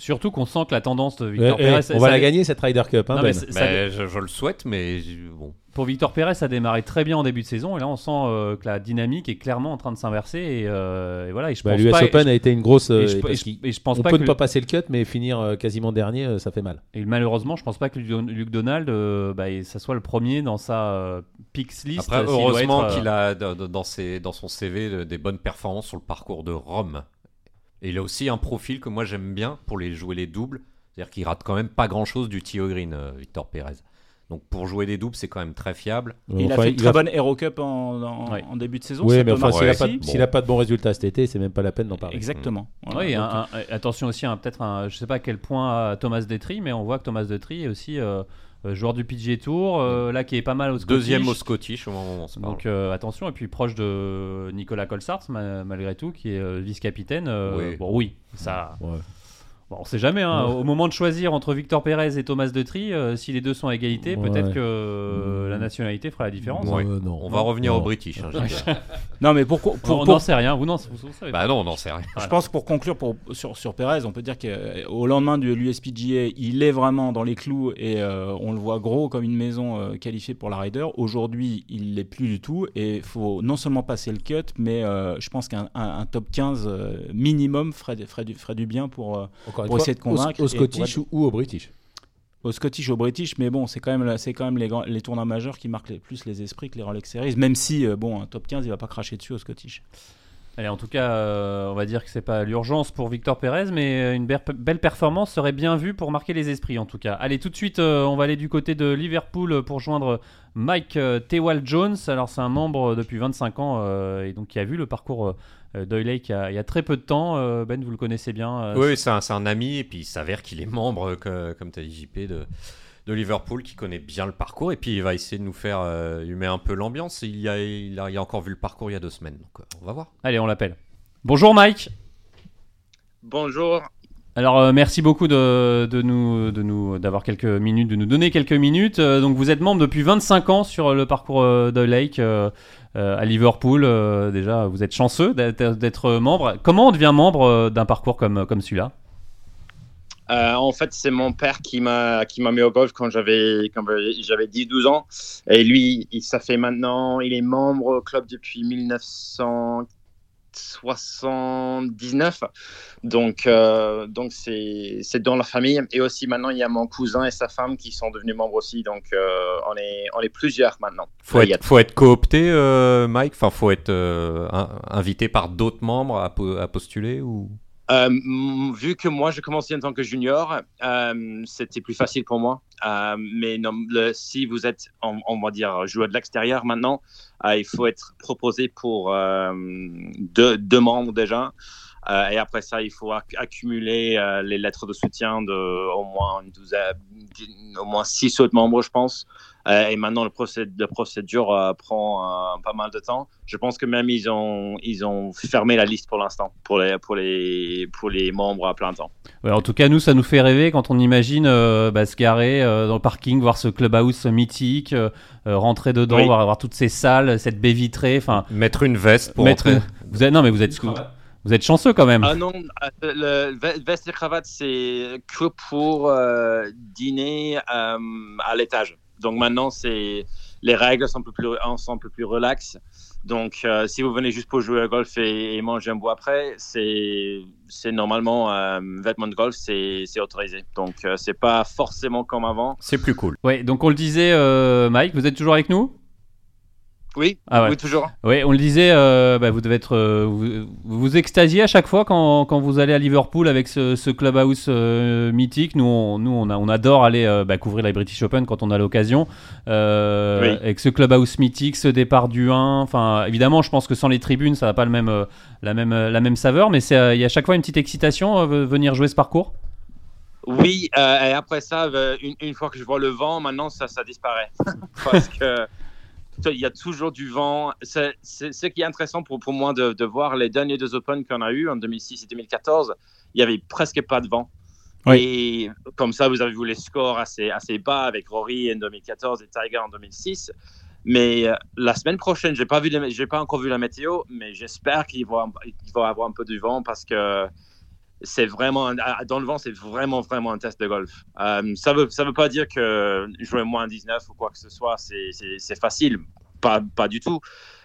Surtout qu'on sent que la tendance de Victor eh, Pérez. on va la gagner cette Ryder Cup. Hein, ben. je, le souhaite, mais bon. Pour Victor Pérez, ça a démarré très bien en début de saison et là on sent euh, que la dynamique est clairement en train de s'inverser et, euh, voilà. je bah, L'US Open a été une grosse. Et je, euh, pense on pas peut ne pas passer le cut, mais finir quasiment dernier, ça fait mal. Et malheureusement, je pense pas que Luc Donald, bah, ça soit le premier dans sa picks list. Après, heureusement qu'il a dans, ses, dans son CV des bonnes performances sur le parcours de Rome. Et il a aussi un profil que moi j'aime bien pour les jouer les doubles. C'est-à-dire qu'il rate quand même pas grand-chose du Tio Green, euh, Victor Pérez. Donc pour jouer des doubles, c'est quand même très fiable. il a fait une très bonne Hero Cup en, début de saison. Oui, mais enfin, s'il n'a pas, de bons résultats cet été, c'est même pas la peine d'en parler. Exactement. oui, attention aussi, peut-être, je sais pas à quel point Thomas Detry, mais on voit que Thomas Detry est aussi euh, euh, joueur du PGA Tour, là qui est pas mal au Scottish. Deuxième au Scottish au moment où on se parle. Donc attention, et puis proche de Nicolas Colsart malgré tout, qui est vice-capitaine. oui. Bon, oui, ça. Bon, on sait jamais. Hein. Au moment de choisir entre Victor Pérez et Thomas Detry, euh, si les deux sont à égalité, peut-être que euh, la nationalité fera la différence. On va revenir au British. Hein, non, mais pour, pour, on n'en sait rien. Vous n'en savez Bah non, on n'en sait rien. Je pense que pour conclure pour, sur, sur Pérez, on peut dire qu'au lendemain de l'USPGA, il est vraiment dans les clous et euh, on le voit gros comme une maison qualifiée pour la Ryder. Aujourd'hui, il l'est plus du tout et il faut non seulement passer le cut, mais je pense qu'un top 15 minimum ferait, ferait, du, ferait du bien pour pour essayer de convaincre. Au, Scottish ou au British au Scottish, au British, mais bon, c'est quand même, c'est quand même les, les tournois majeurs qui marquent les, plus les esprits que les Rolex Series, même si, euh, bon, un top 15, il va pas cracher dessus au Scottish. Allez, en tout cas, euh, on va dire que c'est pas l'urgence pour Victor Pérez, mais une belle performance serait bien vue pour marquer les esprits, en tout cas. Allez, tout de suite, euh, on va aller du côté de Liverpool pour joindre Mike Tewal Jones. Alors, c'est un membre depuis 25 ans et donc qui a vu le parcours euh, Doyle Lake il, y a très peu de temps. Euh, ben, vous le connaissez bien. Euh, oui, c'est un, ami, et puis il s'avère qu'il est membre, comme tu as dit, JP, de, de Liverpool, qui connaît bien le parcours, et puis il va essayer de nous faire humer un peu l'ambiance. Il, a, il, a, il a encore vu le parcours il y a deux semaines, donc on va voir. Allez, on l'appelle. Bonjour Mike. Bonjour. Alors merci beaucoup de, nous d'avoir quelques minutes de nous donner quelques minutes. donc vous êtes membre depuis 25 ans sur le parcours de Lake. Euh, à Liverpool. Euh, déjà, vous êtes chanceux d'être membre. Comment on devient membre euh, d'un parcours comme, comme celui-là? En fait, c'est mon père qui m'a qui m'a mis au golf quand j'avais quand j'avais 10-12 ans. Et lui, ça fait maintenant, il est membre au club depuis 1900 79. Donc, euh, donc c'est, dans la famille. Et aussi, maintenant, il y a mon cousin et sa femme qui sont devenus membres aussi. Donc, euh, on, est, on est plusieurs maintenant. Faut être, faut être coopté, euh, Mike? Enfin, faut être invité par d'autres membres à, à postuler ou? Euh, vu que moi, j'ai commencé en tant que junior, euh, c'était plus facile pour moi. Euh, mais si vous êtes, on, va dire, joueur de l'extérieur maintenant, il faut être proposé pour deux, membres déjà. et après ça, il faut accumuler les lettres de soutien de au moins six autres membres, je pense. Euh, et maintenant, le procédure, la procédure euh, prend pas mal de temps. Je pense que même ils ont, ils ont fermé la liste pour l'instant pour les, pour, les, pour les membres à plein temps. Ouais, en tout cas, nous, ça nous fait rêver quand on imagine bah, se garer dans le parking, voir ce clubhouse mythique, rentrer dedans, voir, voir, toutes ces salles, cette baie vitrée. Enfin, mettre une veste pour mettre Vous êtes, non, mais vous êtes. Vous êtes chanceux quand même. Ah non, le veste et cravate, c'est que pour dîner à l'étage. Donc maintenant, c'est les règles sont un peu plus, sont un peu plus relaxes. Donc, euh, si vous venez juste pour jouer à golf et, manger un bout après, c'est normalement euh, vêtements de golf, c'est autorisé. Donc, euh, c'est pas forcément comme avant. C'est plus cool. Ouais, donc on le disait, Mike, vous êtes toujours avec nous? Oui, ah oui, toujours. Oui, on le disait, euh, bah, vous devez être, euh, vous, vous, extasiez à chaque fois quand, quand, vous allez à Liverpool avec ce, ce clubhouse euh, mythique. Nous, on, nous, on, a, on adore aller bah, couvrir la British Open quand on a l'occasion. Avec ce clubhouse mythique, ce départ du 1. Enfin, évidemment, je pense que sans les tribunes, ça n'a pas le même, la même, la même saveur, mais il y a à chaque fois une petite excitation venir jouer ce parcours? Oui, et après ça, une, une, fois que je vois le vent, maintenant ça, ça disparaît parce que il y a toujours du vent. C'est ce qui est intéressant pour, pour moi de, voir les derniers deux Open qu'on a eu en 2006 et 2014. Il n'y avait presque pas de vent. Et comme ça, vous avez vu les scores assez, assez bas avec Rory en 2014 et Tiger en 2006. Mais euh, la semaine prochaine, je n'ai pas, vu pas encore vu la météo, mais j'espère qu'il va, va avoir un peu de vent parce que c'est vraiment dans le vent, c'est vraiment vraiment un test de golf. Euh, ça veut ça veut pas dire que jouer moins 19 ou quoi que ce soit, c'est facile, pas pas du tout.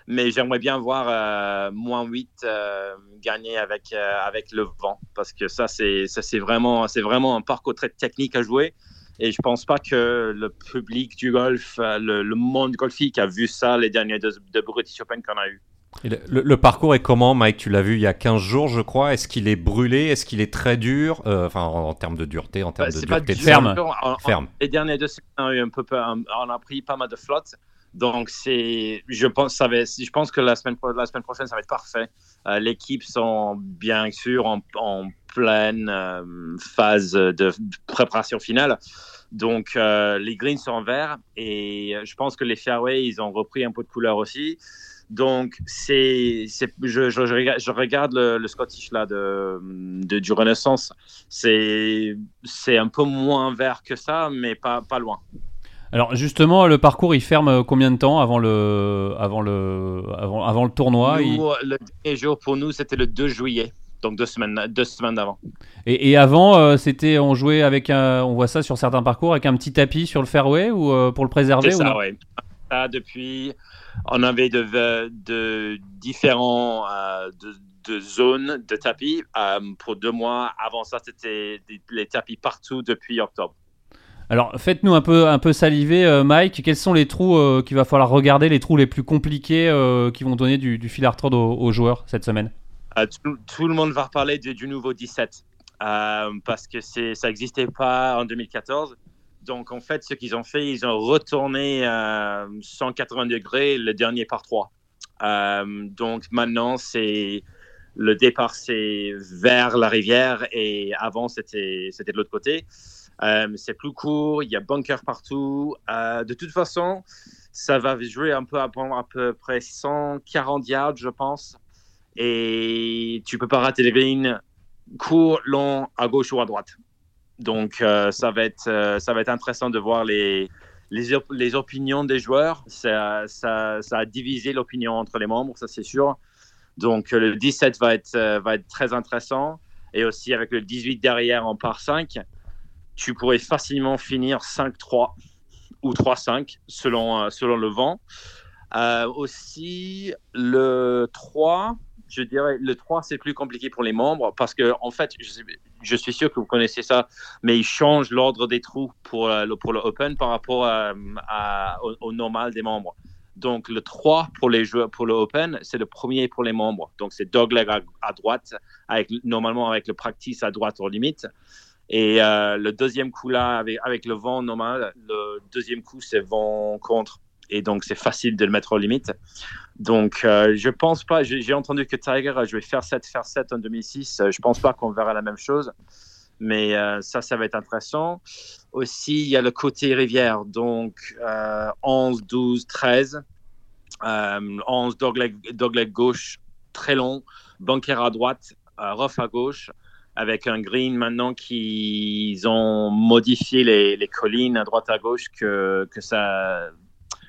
Mais j'aimerais bien voir euh, moins 8 euh, gagner avec avec le vent parce que ça c'est ça c'est vraiment c'est vraiment un parcours très technique à jouer. Et je pense pas que le public du golf, le, monde golfique a vu ça les derniers deux de British Open qu'on a eu. Le, parcours est comment, Mike? Tu l'as vu il y a 15 jours, je crois. Est-ce qu'il est brûlé? Est-ce qu'il est très dur? Euh, Enfin, en, termes de dureté, en termes bah, de dureté de ferme. ferme. Les derniers deux semaines, on a, eu un peu, on a pris pas mal de flotte. Donc, c'est, je, pense, ça va, je pense que la semaine, la semaine prochaine, ça va être parfait. Euh, l'équipe sont bien sûr en, pleine euh, phase de préparation finale. Donc, les greens sont en vert et je pense que les fairways, ils ont repris un peu de couleur aussi. Donc, c'est, je, je, regarde, le, Scottish là de, du Renaissance. C'est, c'est un peu moins vert que ça, mais pas, pas loin. Alors justement, le parcours, il ferme combien de temps avant le, avant le, avant, avant le tournoi? Le dernier jour pour nous, c'était le 2 juillet. Donc deux semaines, deux semaines d'avant. Et, avant, euh, c'était on jouait avec un, on voit ça sur certains parcours avec un petit tapis sur le fairway ou euh, pour le préserver. C'est ça, oui. depuis on avait de, de différents euh, de, zones de tapis. Euh, pour deux mois, avant ça, c'était les tapis partout depuis octobre. Alors, faites-nous un peu, un peu saliver, euh, Mike. Quels sont les trous qu'il va falloir regarder, les trous les plus compliqués qui vont donner du, fil à retordre aux, joueurs cette semaine? Tout, le monde va reparler du, nouveau 17 parce que ça n'existait pas en 2014. Donc, en fait, ce qu'ils ont fait, ils ont retourné à 180 degrés le dernier par 3. Euh, donc, maintenant, c'est le départ, c'est vers la rivière et avant, c'était de l'autre côté. Euh, c'est plus court, il y a bunker partout. Euh, de toute façon, ça va jouer un peu à, peu près 140 yards, je pense. Et tu peux pas rater les greens court, long, à gauche ou à droite. Donc, euh, ça, va être, euh, ça va être intéressant de voir les, les, les opinions des joueurs. Ça, ça, ça a divisé l'opinion entre les membres, ça c'est sûr. Donc, euh, le 17 va être, va être très intéressant. Et aussi, avec le 18 derrière en par 5, tu pourrais facilement finir 5-3 ou 3-5 selon, selon le vent. aussi, le 3, je dirais, le 3, c'est plus compliqué pour les membres parce que, en fait, je, suis sûr que vous connaissez ça, mais ils changent l'ordre des trous pour, euh, le, pour le Open par rapport à, au, normal des membres. Donc, le 3 pour, les joueurs, pour le Open, c'est le premier pour les membres. Donc, c'est dogleg à, droite, avec, normalement avec le practice à droite en limite. Et euh, le deuxième coup là, avec le vent normal, le deuxième coup, c'est vent contre et donc c'est facile de le mettre aux limites. Donc euh, je pense pas, j'ai entendu que Tiger a joué faire 7, faire 7 en 2006, euh, je pense pas qu'on verra la même chose. Mais euh, ça, ça va être intéressant. Aussi, il y a le côté rivière, donc euh, 11, 12, 13. Euh, 11 dogleg, dogleg gauche très long, bunker à droite, euh, rough à gauche, avec un green maintenant qu'ils ont modifié les, les, collines à droite à gauche que, que, ça,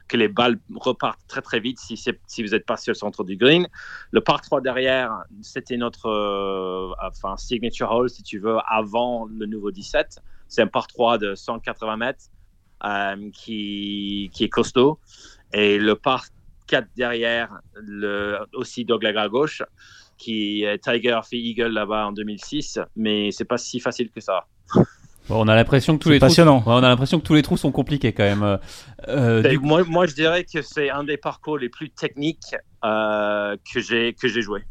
que les balles repartent très très vite si, vous n'êtes pas sur le centre du green. Le par 3 derrière, c'était notre euh, enfin, signature hole si tu veux avant le nouveau 17. C'est un par 3 de 180 mètres euh, qui, est costaud. Et le par 4 derrière, le, aussi dogleg à gauche, qui est Tiger fait Eagle là-bas en 2006, mais c'est pas si facile que ça. Bon, on a l'impression que tous les passionnant. trous, ouais, on a l'impression que tous les trous sont compliqués quand même. Euh, du... moi, moi, je dirais que c'est un des parcours les plus techniques euh, que j'ai que j'ai joué.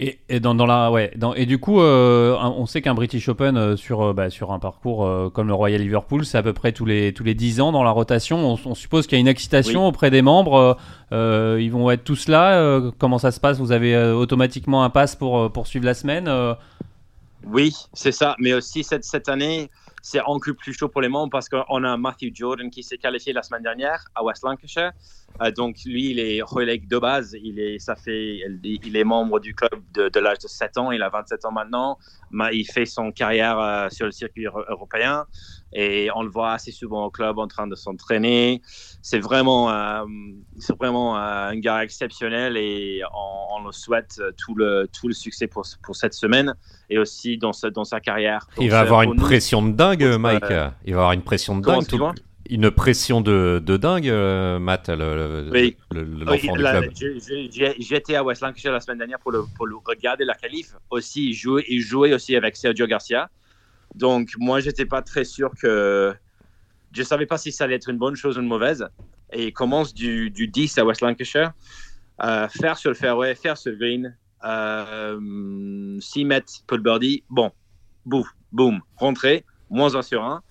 Et, et, dans, dans, la ouais dans, et du coup euh, on sait qu'un British Open euh, sur bah, sur un parcours euh, comme le Royal Liverpool c'est à peu près tous les tous les 10 ans dans la rotation on, on suppose qu'il y a une excitation oui. auprès des membres euh, ils vont être tous là comment ça se passe? Vous avez automatiquement un pass pour pour suivre la semaine oui c'est ça mais aussi cette cette année c'est encore plus chaud pour les membres parce qu'on a Matthew Jordan qui s'est qualifié la semaine dernière à West Lancashire. Euh, donc lui, il est relègue de base. Il est, ça fait, il est membre du club de, l'âge de 7 ans. Il a 27 ans maintenant. Il fait son carrière euh, sur le circuit européen et on le voit assez souvent au club en train de s'entraîner. C'est vraiment, euh, c'est vraiment euh, un gars exceptionnel et on, on, le souhaite tout le, tout le succès pour, pour cette semaine et aussi dans, sa, dans sa carrière. Donc, il va avoir une pression de dingue, Mike. Euh, il va avoir une pression de dingue. Tout, une pression de, de dingue, euh, Matt, le, oui. oui, du la, club. J'étais à West Lancashire la semaine dernière pour le, pour le regarder la qualif. Aussi, il jouait, il jouait aussi avec Sergio Garcia. Donc, moi, j'étais pas très sûr que. Je savais pas si ça allait être une bonne chose ou une mauvaise. Et il commence du, du 10 à West Lancashire. Euh, faire sur le fairway, faire sur le green, euh, 6 mètres, peu de birdie. Bon, boum, boum, rentrer, moins 1 sur 1.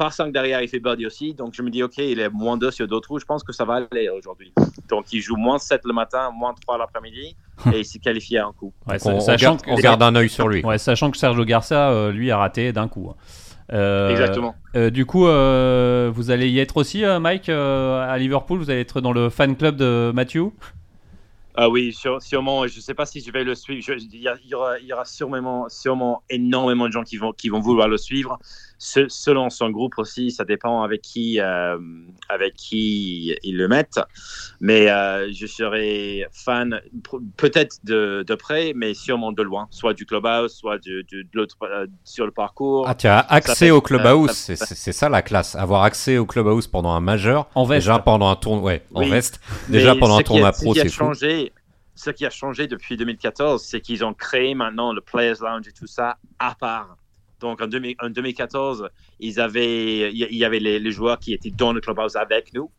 Par 5 derrière, il fait birdie aussi. Donc, je me dis, OK, il est moins 2 sur d'autres trous. Je pense que ça va aller aujourd'hui. Donc, il joue moins 7 le matin, moins 3 l'après-midi. et il s'est qualifié à un coup. Ouais, on, on, garde, on garde un œil sur lui. Ouais, sachant que Sergio Garcia, euh, lui, a raté d'un coup. Euh, Exactement. Euh, du coup, euh, vous allez y être aussi, Mike, à Liverpool? Vous allez être dans le fan club de Matthew ah oui, sûrement. Je ne sais pas si je vais le suivre. Je, il, y aura, il y aura sûrement, sûrement énormément de gens qui vont, qui vont vouloir le suivre. Ce, selon son groupe aussi, ça dépend avec qui, euh, avec qui ils le mettent. Mais euh, je serai fan peut-être de, de, près, mais sûrement de loin, soit du clubhouse, soit de, de, de l'autre euh, sur le parcours. Ah, tu as accès fait, au clubhouse, c'est ça, ça la classe. Avoir accès au clubhouse pendant un majeur, en veste. déjà pendant un tournoi, ouais, en oui. veste, déjà pendant un tournoi pro, c'est changé ce qui a changé depuis 2014, c'est qu'ils ont créé maintenant le Players Lounge et tout ça à part. Donc en, 2000, en 2014, ils avaient, il y avait les, joueurs qui étaient dans le clubhouse avec nous.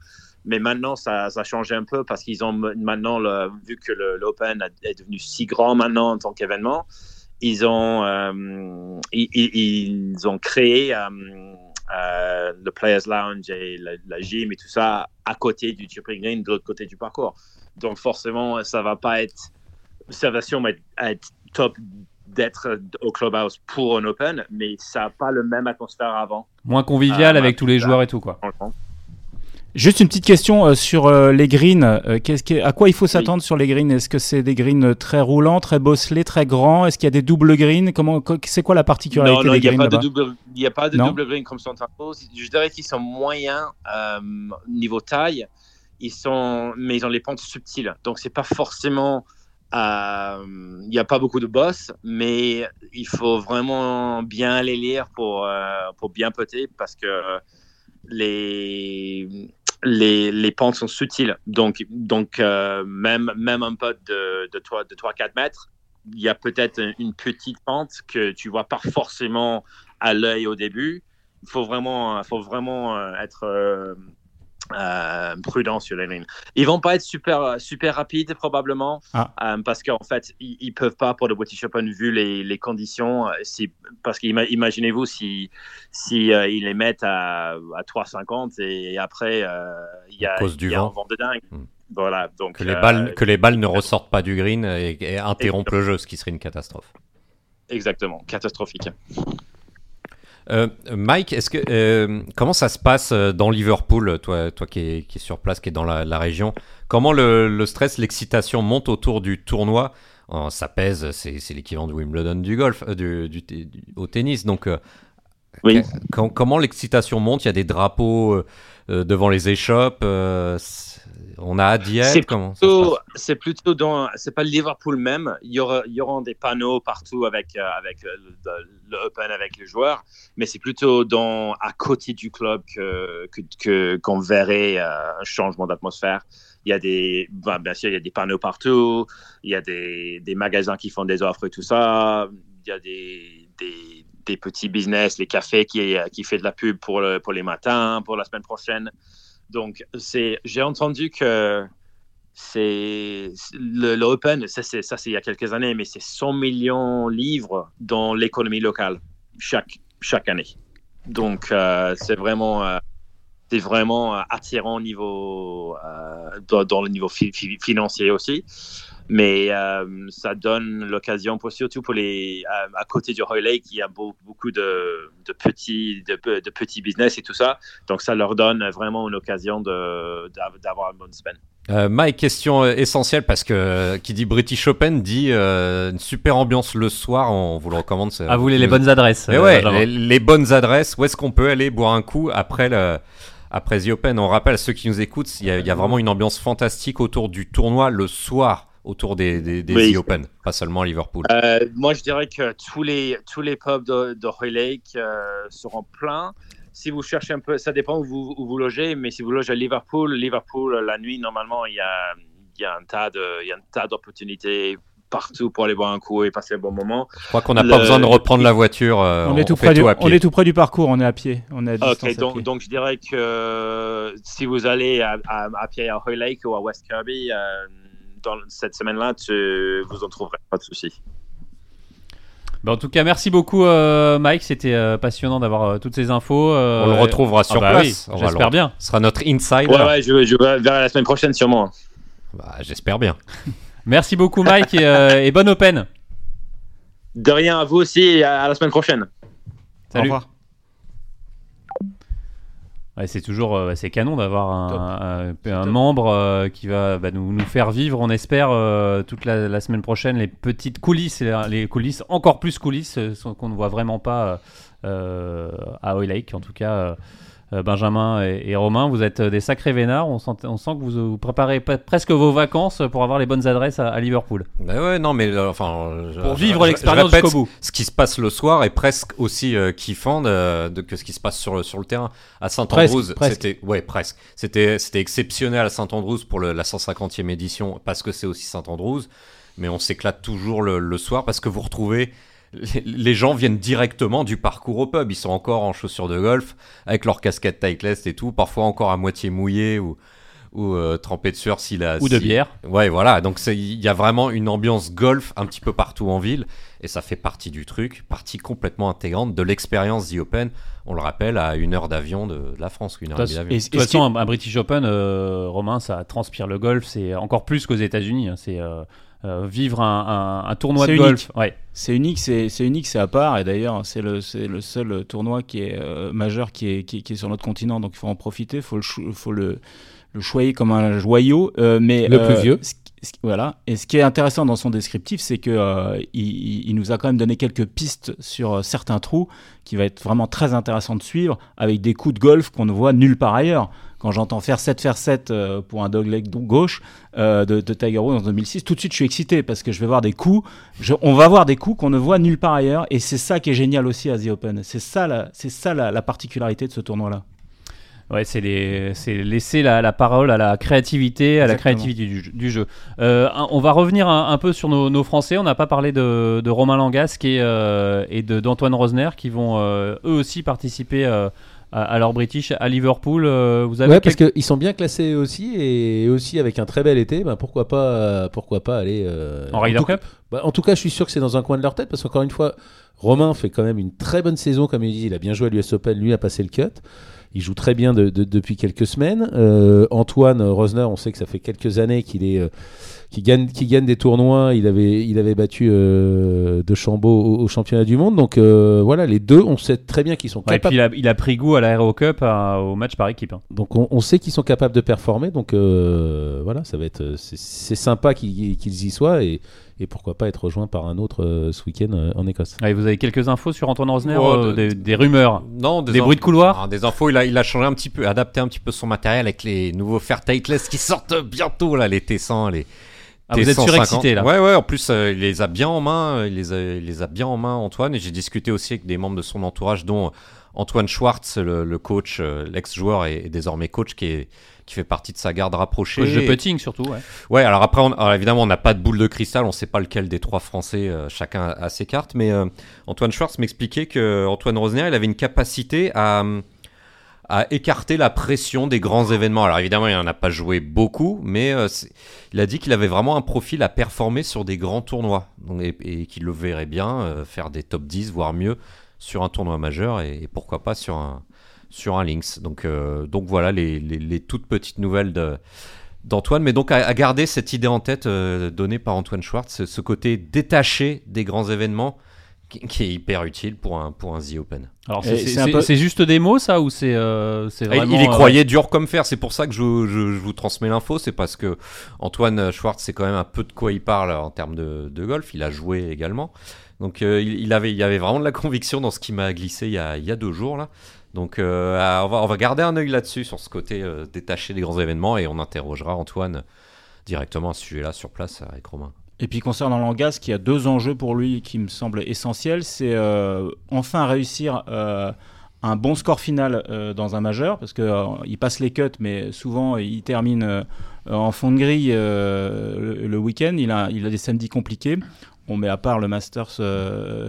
Mais maintenant, ça, a changé un peu parce qu'ils ont maintenant, vu que l'Open est devenu si grand maintenant en tant qu'événement, ils ont, euh, ils, ont créé euh, euh, le Players Lounge et la, gym et tout ça à côté du Chipping Green, de l'autre côté du parcours. Donc forcément, ça va pas être, va sûrement être, être top d'être au clubhouse pour un open, mais ça n'a pas le même atmosphère avant. Moins convivial euh, avec tous les joueurs et tout quoi. Juste une petite question euh, sur euh, les greens. Euh, à quoi il faut s'attendre oui. sur les greens? Est-ce que c'est des greens très roulants, très bosselés, très grands? Est-ce qu'il y a des doubles greens? Comment C'est quoi la particularité non, non, des greens Il n'y a pas de double green comme Santa Cruz. Je dirais qu'ils sont moyens niveau taille. Ils sont, mais ils ont les pentes subtiles. Donc c'est pas forcément il n'y a pas beaucoup de boss, mais il faut vraiment bien les lire pour, pour bien poter parce que les, les, les pentes sont subtiles. Donc, donc euh, même, même un pote de, de, 3, de 3-4 mètres, il y a peut-être une petite pente que tu vois pas forcément à l'œil au début. Il faut vraiment, faut vraiment euh, être euh, euh, prudent sur les lignes. Ils vont pas être super, super rapides probablement ah. euh, parce qu'en fait, ils, ils, peuvent pas pour le British Open vu les, les conditions. Parce qu'imaginez-vous si, si euh, ils les mettent à, à 3,50 et, après il y a, du y a vent. un vent de dingue. Hmm. Voilà, donc, que, les balles, que les balles ne ressortent pas du green et, et interrompent le jeu, ce qui serait une catastrophe. Exactement, catastrophique. Euh, Mike, est-ce que euh, comment ça se passe euh, dans Liverpool, toi, toi qui es, qui est sur place, qui est dans la, la région? Comment le, le stress, l'excitation monte autour du tournoi? Oh, Ça pèse, c'est l'équivalent de Wimbledon du golf, euh, du, du, du- au tennis. Donc, Oui. comment l'excitation monte? Il y a des drapeaux devant les échoppes. On a hâte d'y être. C'est plutôt- passe? C'est plutôt dans, c'est pas Liverpool même. Il y aura, il y aura des panneaux partout avec euh, avec euh, le, le Open avec les joueurs, mais c'est plutôt dans à côté du club que- qu'on verrait euh, un changement d'atmosphère. Il y a des, ben, bien sûr, il y a des panneaux partout. Il y a des, des magasins qui font des offres et tout ça. Il y a des, des, des petits business, les cafés qui qui fait de la pub pour le, pour les matins, pour la semaine prochaine. Donc, j'ai entendu que c'est le, le Open, ça c'est, il y a quelques années, mais c'est 100 millions de livres dans l'économie locale chaque, chaque année. Donc, euh, c'est vraiment, euh, vraiment euh, attirant au niveau, dans, le niveau fi- fi- financier aussi. Mais euh, ça donne l'occasion, pour, surtout pour les, à côté du Hoy Lake, il y a beau- beaucoup de, de, petits, de, de petits business et tout ça. Donc, ça leur donne vraiment une occasion d'avoir une bonne semaine. Euh, Mike, question euh, essentielle parce que euh, qui dit British Open dit euh, une super ambiance le soir. On vous le recommande. À vous les, les bonnes adresses. Mais euh, ouais, les, les bonnes adresses. Où est-ce qu'on peut aller boire un coup après le après The Open? On rappelle à ceux qui nous écoutent, il y, a, il y a vraiment une ambiance fantastique autour du tournoi le soir, autour des, des, des Oui. The Open, pas seulement à Liverpool. Euh, moi, je dirais que tous les, tous les pubs de, de Hoy Lake euh, seront pleins. Si vous cherchez un peu, ça dépend où vous, où vous logez, mais si vous logez à Liverpool, Liverpool, la nuit, normalement, il y a, il y a un tas de, il y a un tas d'opportunités partout pour aller boire un coup et passer un bon moment. Je crois qu'on n'a le- pas besoin de reprendre la voiture. euh, on, est tout près du, tout à on pied. est tout près du parcours, on est à pied. On est à distance Ok, à donc, pied. donc je dirais que si vous allez à, à, à pied à Hoy Lake ou à West Kirby, euh, dans cette semaine-là, tu, vous en trouverez pas de souci. Bah, en tout cas, merci beaucoup, euh, Mike. C'était euh, passionnant d'avoir euh, toutes ces infos. euh, On le retrouvera sur ah bah place. oui, J'espère bien. Ce sera notre insider. Ouais, ouais, je, je verrai la semaine prochaine sûrement. Bah, J'espère bien. Merci beaucoup, Mike, et, euh, et bonne Open. De rien à vous aussi et à, à la semaine prochaine. Au Salut. revoir. Ouais, c'est toujours euh, c'est canon d'avoir un, un- un membre euh, qui va bah, nous, nous faire vivre, on espère, euh, toute la, la semaine prochaine, les petites coulisses, les, les coulisses, encore plus coulisses, euh, qu'on ne voit vraiment pas à Hoy Lake. En tout cas, Benjamin et, et Romain, vous êtes des sacrés vénards. On sent, on sent que vous, vous préparez presque vos vacances pour avoir les bonnes adresses à, à Liverpool. Ouais, non, mais euh, enfin. je- Pour vivre l'expérience répète, jusqu'au bout. Ce qui se passe le soir est presque aussi euh, kiffant de, de- que ce qui se passe sur le, sur le terrain. À Saint-Andrews, c'était ouais presque. C'était c'était exceptionnel à Saint-Andrews pour le- la 150e édition parce que c'est aussi Saint-Andrews, mais on s'éclate toujours le, le soir parce que vous retrouvez les, les gens viennent directement du parcours au pub. Ils sont encore en chaussures de golf avec leur casquette Titleist et tout, parfois encore à moitié mouillé ou ou euh, trempé de sueur s'il a Ou de si- bière. Ouais, voilà. Donc c'est- il y a vraiment une ambiance golf un petit peu partout en ville et ça fait partie du truc, partie complètement intégrante de l'expérience The Open. On le rappelle à une heure d'avion de la France, une heure d'avion. De toute façon, un, un British Open, euh, Romain, ça transpire le golf. C'est encore plus qu'aux États-Unis. hein. C'est euh, euh, vivre un, un- un tournoi de C'est golf. unique. Ouais. C'est unique, c'est unique, c'est à part. Et d'ailleurs, c'est le, c'est le seul tournoi qui est euh, majeur qui est, qui, est- qui est sur notre continent. Donc il faut en profiter, il faut le, faut le, le choyer comme un joyau. euh, mais, Le euh, plus vieux. ce- voilà. Et ce qui est intéressant dans son descriptif, c'est que euh, il, il- nous a quand même donné quelques pistes sur euh, certains trous qui va être vraiment très intéressant de suivre avec des coups de golf qu'on ne voit nulle part ailleurs. Quand j'entends faire 7 faire 7 euh, pour un dogleg gauche euh, de, de Tiger Woods en 2006, tout de suite je suis excité parce que je vais voir des coups, je- on va voir des coups qu'on ne voit nulle part ailleurs et c'est ça qui est génial aussi à The Open. C'est ça, la, c'est ça la, la particularité de ce tournoi-là. Ouais, c'est laisser la, la parole à la créativité, à la créativité du, du jeu. Euh, on va revenir un, un peu sur nos, nos Français. On n'a pas parlé de, de Romain Langasque et, euh, et d'Antoine Rosner qui vont euh, eux aussi participer euh, alors British à Liverpool. euh, vous avez Ouais, parce qu'ils sont bien classés aussi et aussi avec un très bel été, ben pourquoi pas, pourquoi pas aller euh, en Ryder Cup bah, en tout cas, je suis sûr que c'est dans un coin de leur tête parce qu'encore une fois, Romain fait quand même une très bonne saison, comme il dit. Il a bien joué à l'US Open, lui a passé le cut. Il joue très bien de- de- depuis quelques semaines. Euh, Antoine Rosner, on sait que ça fait quelques années qu'il est, qu'il gagne, qu'il gagne des tournois. Il avait, il avait battu euh, De Chambaud au, au championnat du monde. Donc euh, voilà, les deux, on sait très bien qu'ils sont Ouais, et capables. puis il a, il a pris goût à l'Aero Cup à- au match par équipe. hein. Donc on, on sait qu'ils sont capables de performer. Donc euh, voilà, ça va être, c'est, sympa qu'ils, qu'ils y soient et, et pourquoi pas être rejoint par un autre euh, ce week-end euh, en Écosse. Vous avez quelques infos sur Antoine Rosner, Oh, euh, de- des, des rumeurs, Non, des inf- bruits de couloir. Ah, des infos, il a, il a changé un petit peu, adapté un petit peu son matériel avec les nouveaux Fairtightless qui sortent bientôt, là, les T100, les Ah, vous êtes T150. surexcité là. Ouais, ouais, en plus, euh, il les a bien en main, il les a, il les a bien en main, Antoine, et j'ai discuté aussi avec des membres de son entourage, dont Antoine Schwartz, le, le coach, euh, l'ex-joueur et, et désormais coach, qui, est, qui fait partie de sa garde rapprochée. Coach de putting surtout. Ouais. Ouais, alors après, on- alors évidemment, on n'a pas de boule de cristal, on sait pas lequel des trois Français, euh, chacun a, a ses cartes, mais euh, Antoine Schwartz m'expliquait que Antoine Rosner, il avait une capacité à, à écarter la pression des grands événements. Alors évidemment, il n'en a pas joué beaucoup, mais euh, il a dit qu'il avait vraiment un profil à performer sur des grands tournois, et, qu'il le verrait bien euh, faire des top 10, voire mieux, sur un tournoi majeur, et, pourquoi pas sur un, sur un Lynx. Donc, euh, donc voilà les, les- toutes petites nouvelles d'Antoine, mais donc à, garder cette idée en tête donnée par Antoine Schwartz, ce côté détaché des grands événements qui, qui est hyper utile pour un, pour un The Open. Alors c'est- c'est c'est c'est- peu- c'est juste des mots ça ou c'est euh, c'est il- vraiment il y euh, croyait dur comme fer, c'est pour ça que je, je- je vous transmets l'info, c'est parce que Antoine Schwartz sait quand même un peu de quoi il parle en termes de, de golf, il a joué également. Donc euh, il, il avait, il y avait vraiment de la conviction dans ce qui m'a glissé il y, a, il y a deux jours là. Donc euh, on, va, on va garder un œil là-dessus, sur ce côté euh, détaché des grands événements, et on interrogera Antoine directement à ce sujet-là sur place avec Romain. Et puis concernant Langas, qui a deux enjeux pour lui qui me semblent essentiels, c'est euh, enfin réussir euh, un bon score final euh, dans un majeur, parce que euh, il passe les cuts, mais souvent il termine en fond de grille le, le week-end. Il a, il a des samedis compliqués. On met à part le Masters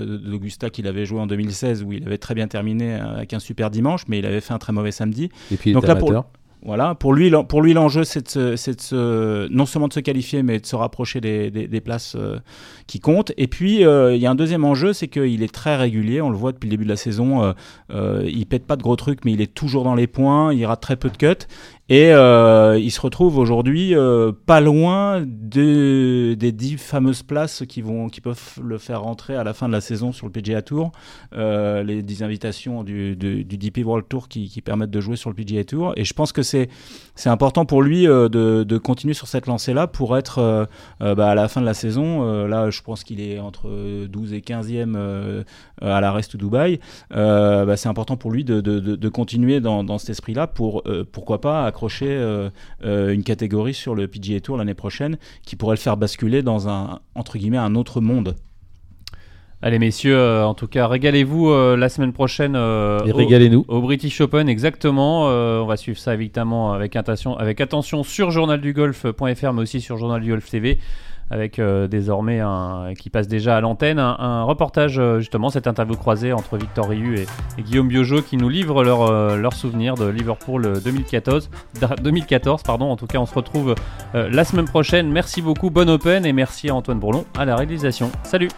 d'Augusta qu'il avait joué en 2016, où il avait très bien terminé avec un super dimanche, mais il avait fait un très mauvais samedi. Et puis il Donc est là, pour- amateur. Voilà, pour lui, pour lui l'enjeu, c'est se- non seulement de se qualifier, mais de se rapprocher des, des- des places euh, qui comptent. Et puis, euh, il y a un deuxième enjeu, c'est qu'il est très régulier. On le voit depuis le début de la saison. euh, il pète pas de gros trucs, mais il est toujours dans les points. Il rate très peu de cuts. Et euh, il se retrouve aujourd'hui euh, pas loin de, des dix fameuses places qui, vont, qui peuvent le faire rentrer à la fin de la saison sur le PGA Tour. Euh, les 10 invitations du, DP World Tour qui, permettent de jouer sur le PGA Tour. Et je pense que c'est important pour lui de, de continuer sur cette lancée-là pour être bah, à la fin de la saison. là, je pense qu'il est entre 12 et 15e euh, à la Rest Dubaï. Bah, c'est important pour lui de, de, continuer dans, dans cet esprit-là pour, pourquoi pas, euh, euh, une catégorie sur le PGA Tour l'année prochaine qui pourrait le faire basculer dans un, entre guillemets, un autre monde. Allez messieurs, euh, en tout cas régalez-vous euh, la semaine prochaine euh, Et au- régalez-nous. Au British Open, exactement. Euh, on va suivre ça évidemment avec attention, avec attention sur journaldugolf.fr, mais aussi sur Journal du Golf TV, avec euh, désormais un qui passe déjà à l'antenne un, reportage euh, justement cette interview croisée entre Victor Riu et, Guillaume Biojo qui nous livrent leurs euh, leurs souvenirs de Liverpool euh, 2014. da- 2014 pardon. En tout cas, on se retrouve euh, la semaine prochaine. Merci beaucoup, bon Open et merci à Antoine Bourlon à la réalisation. Salut.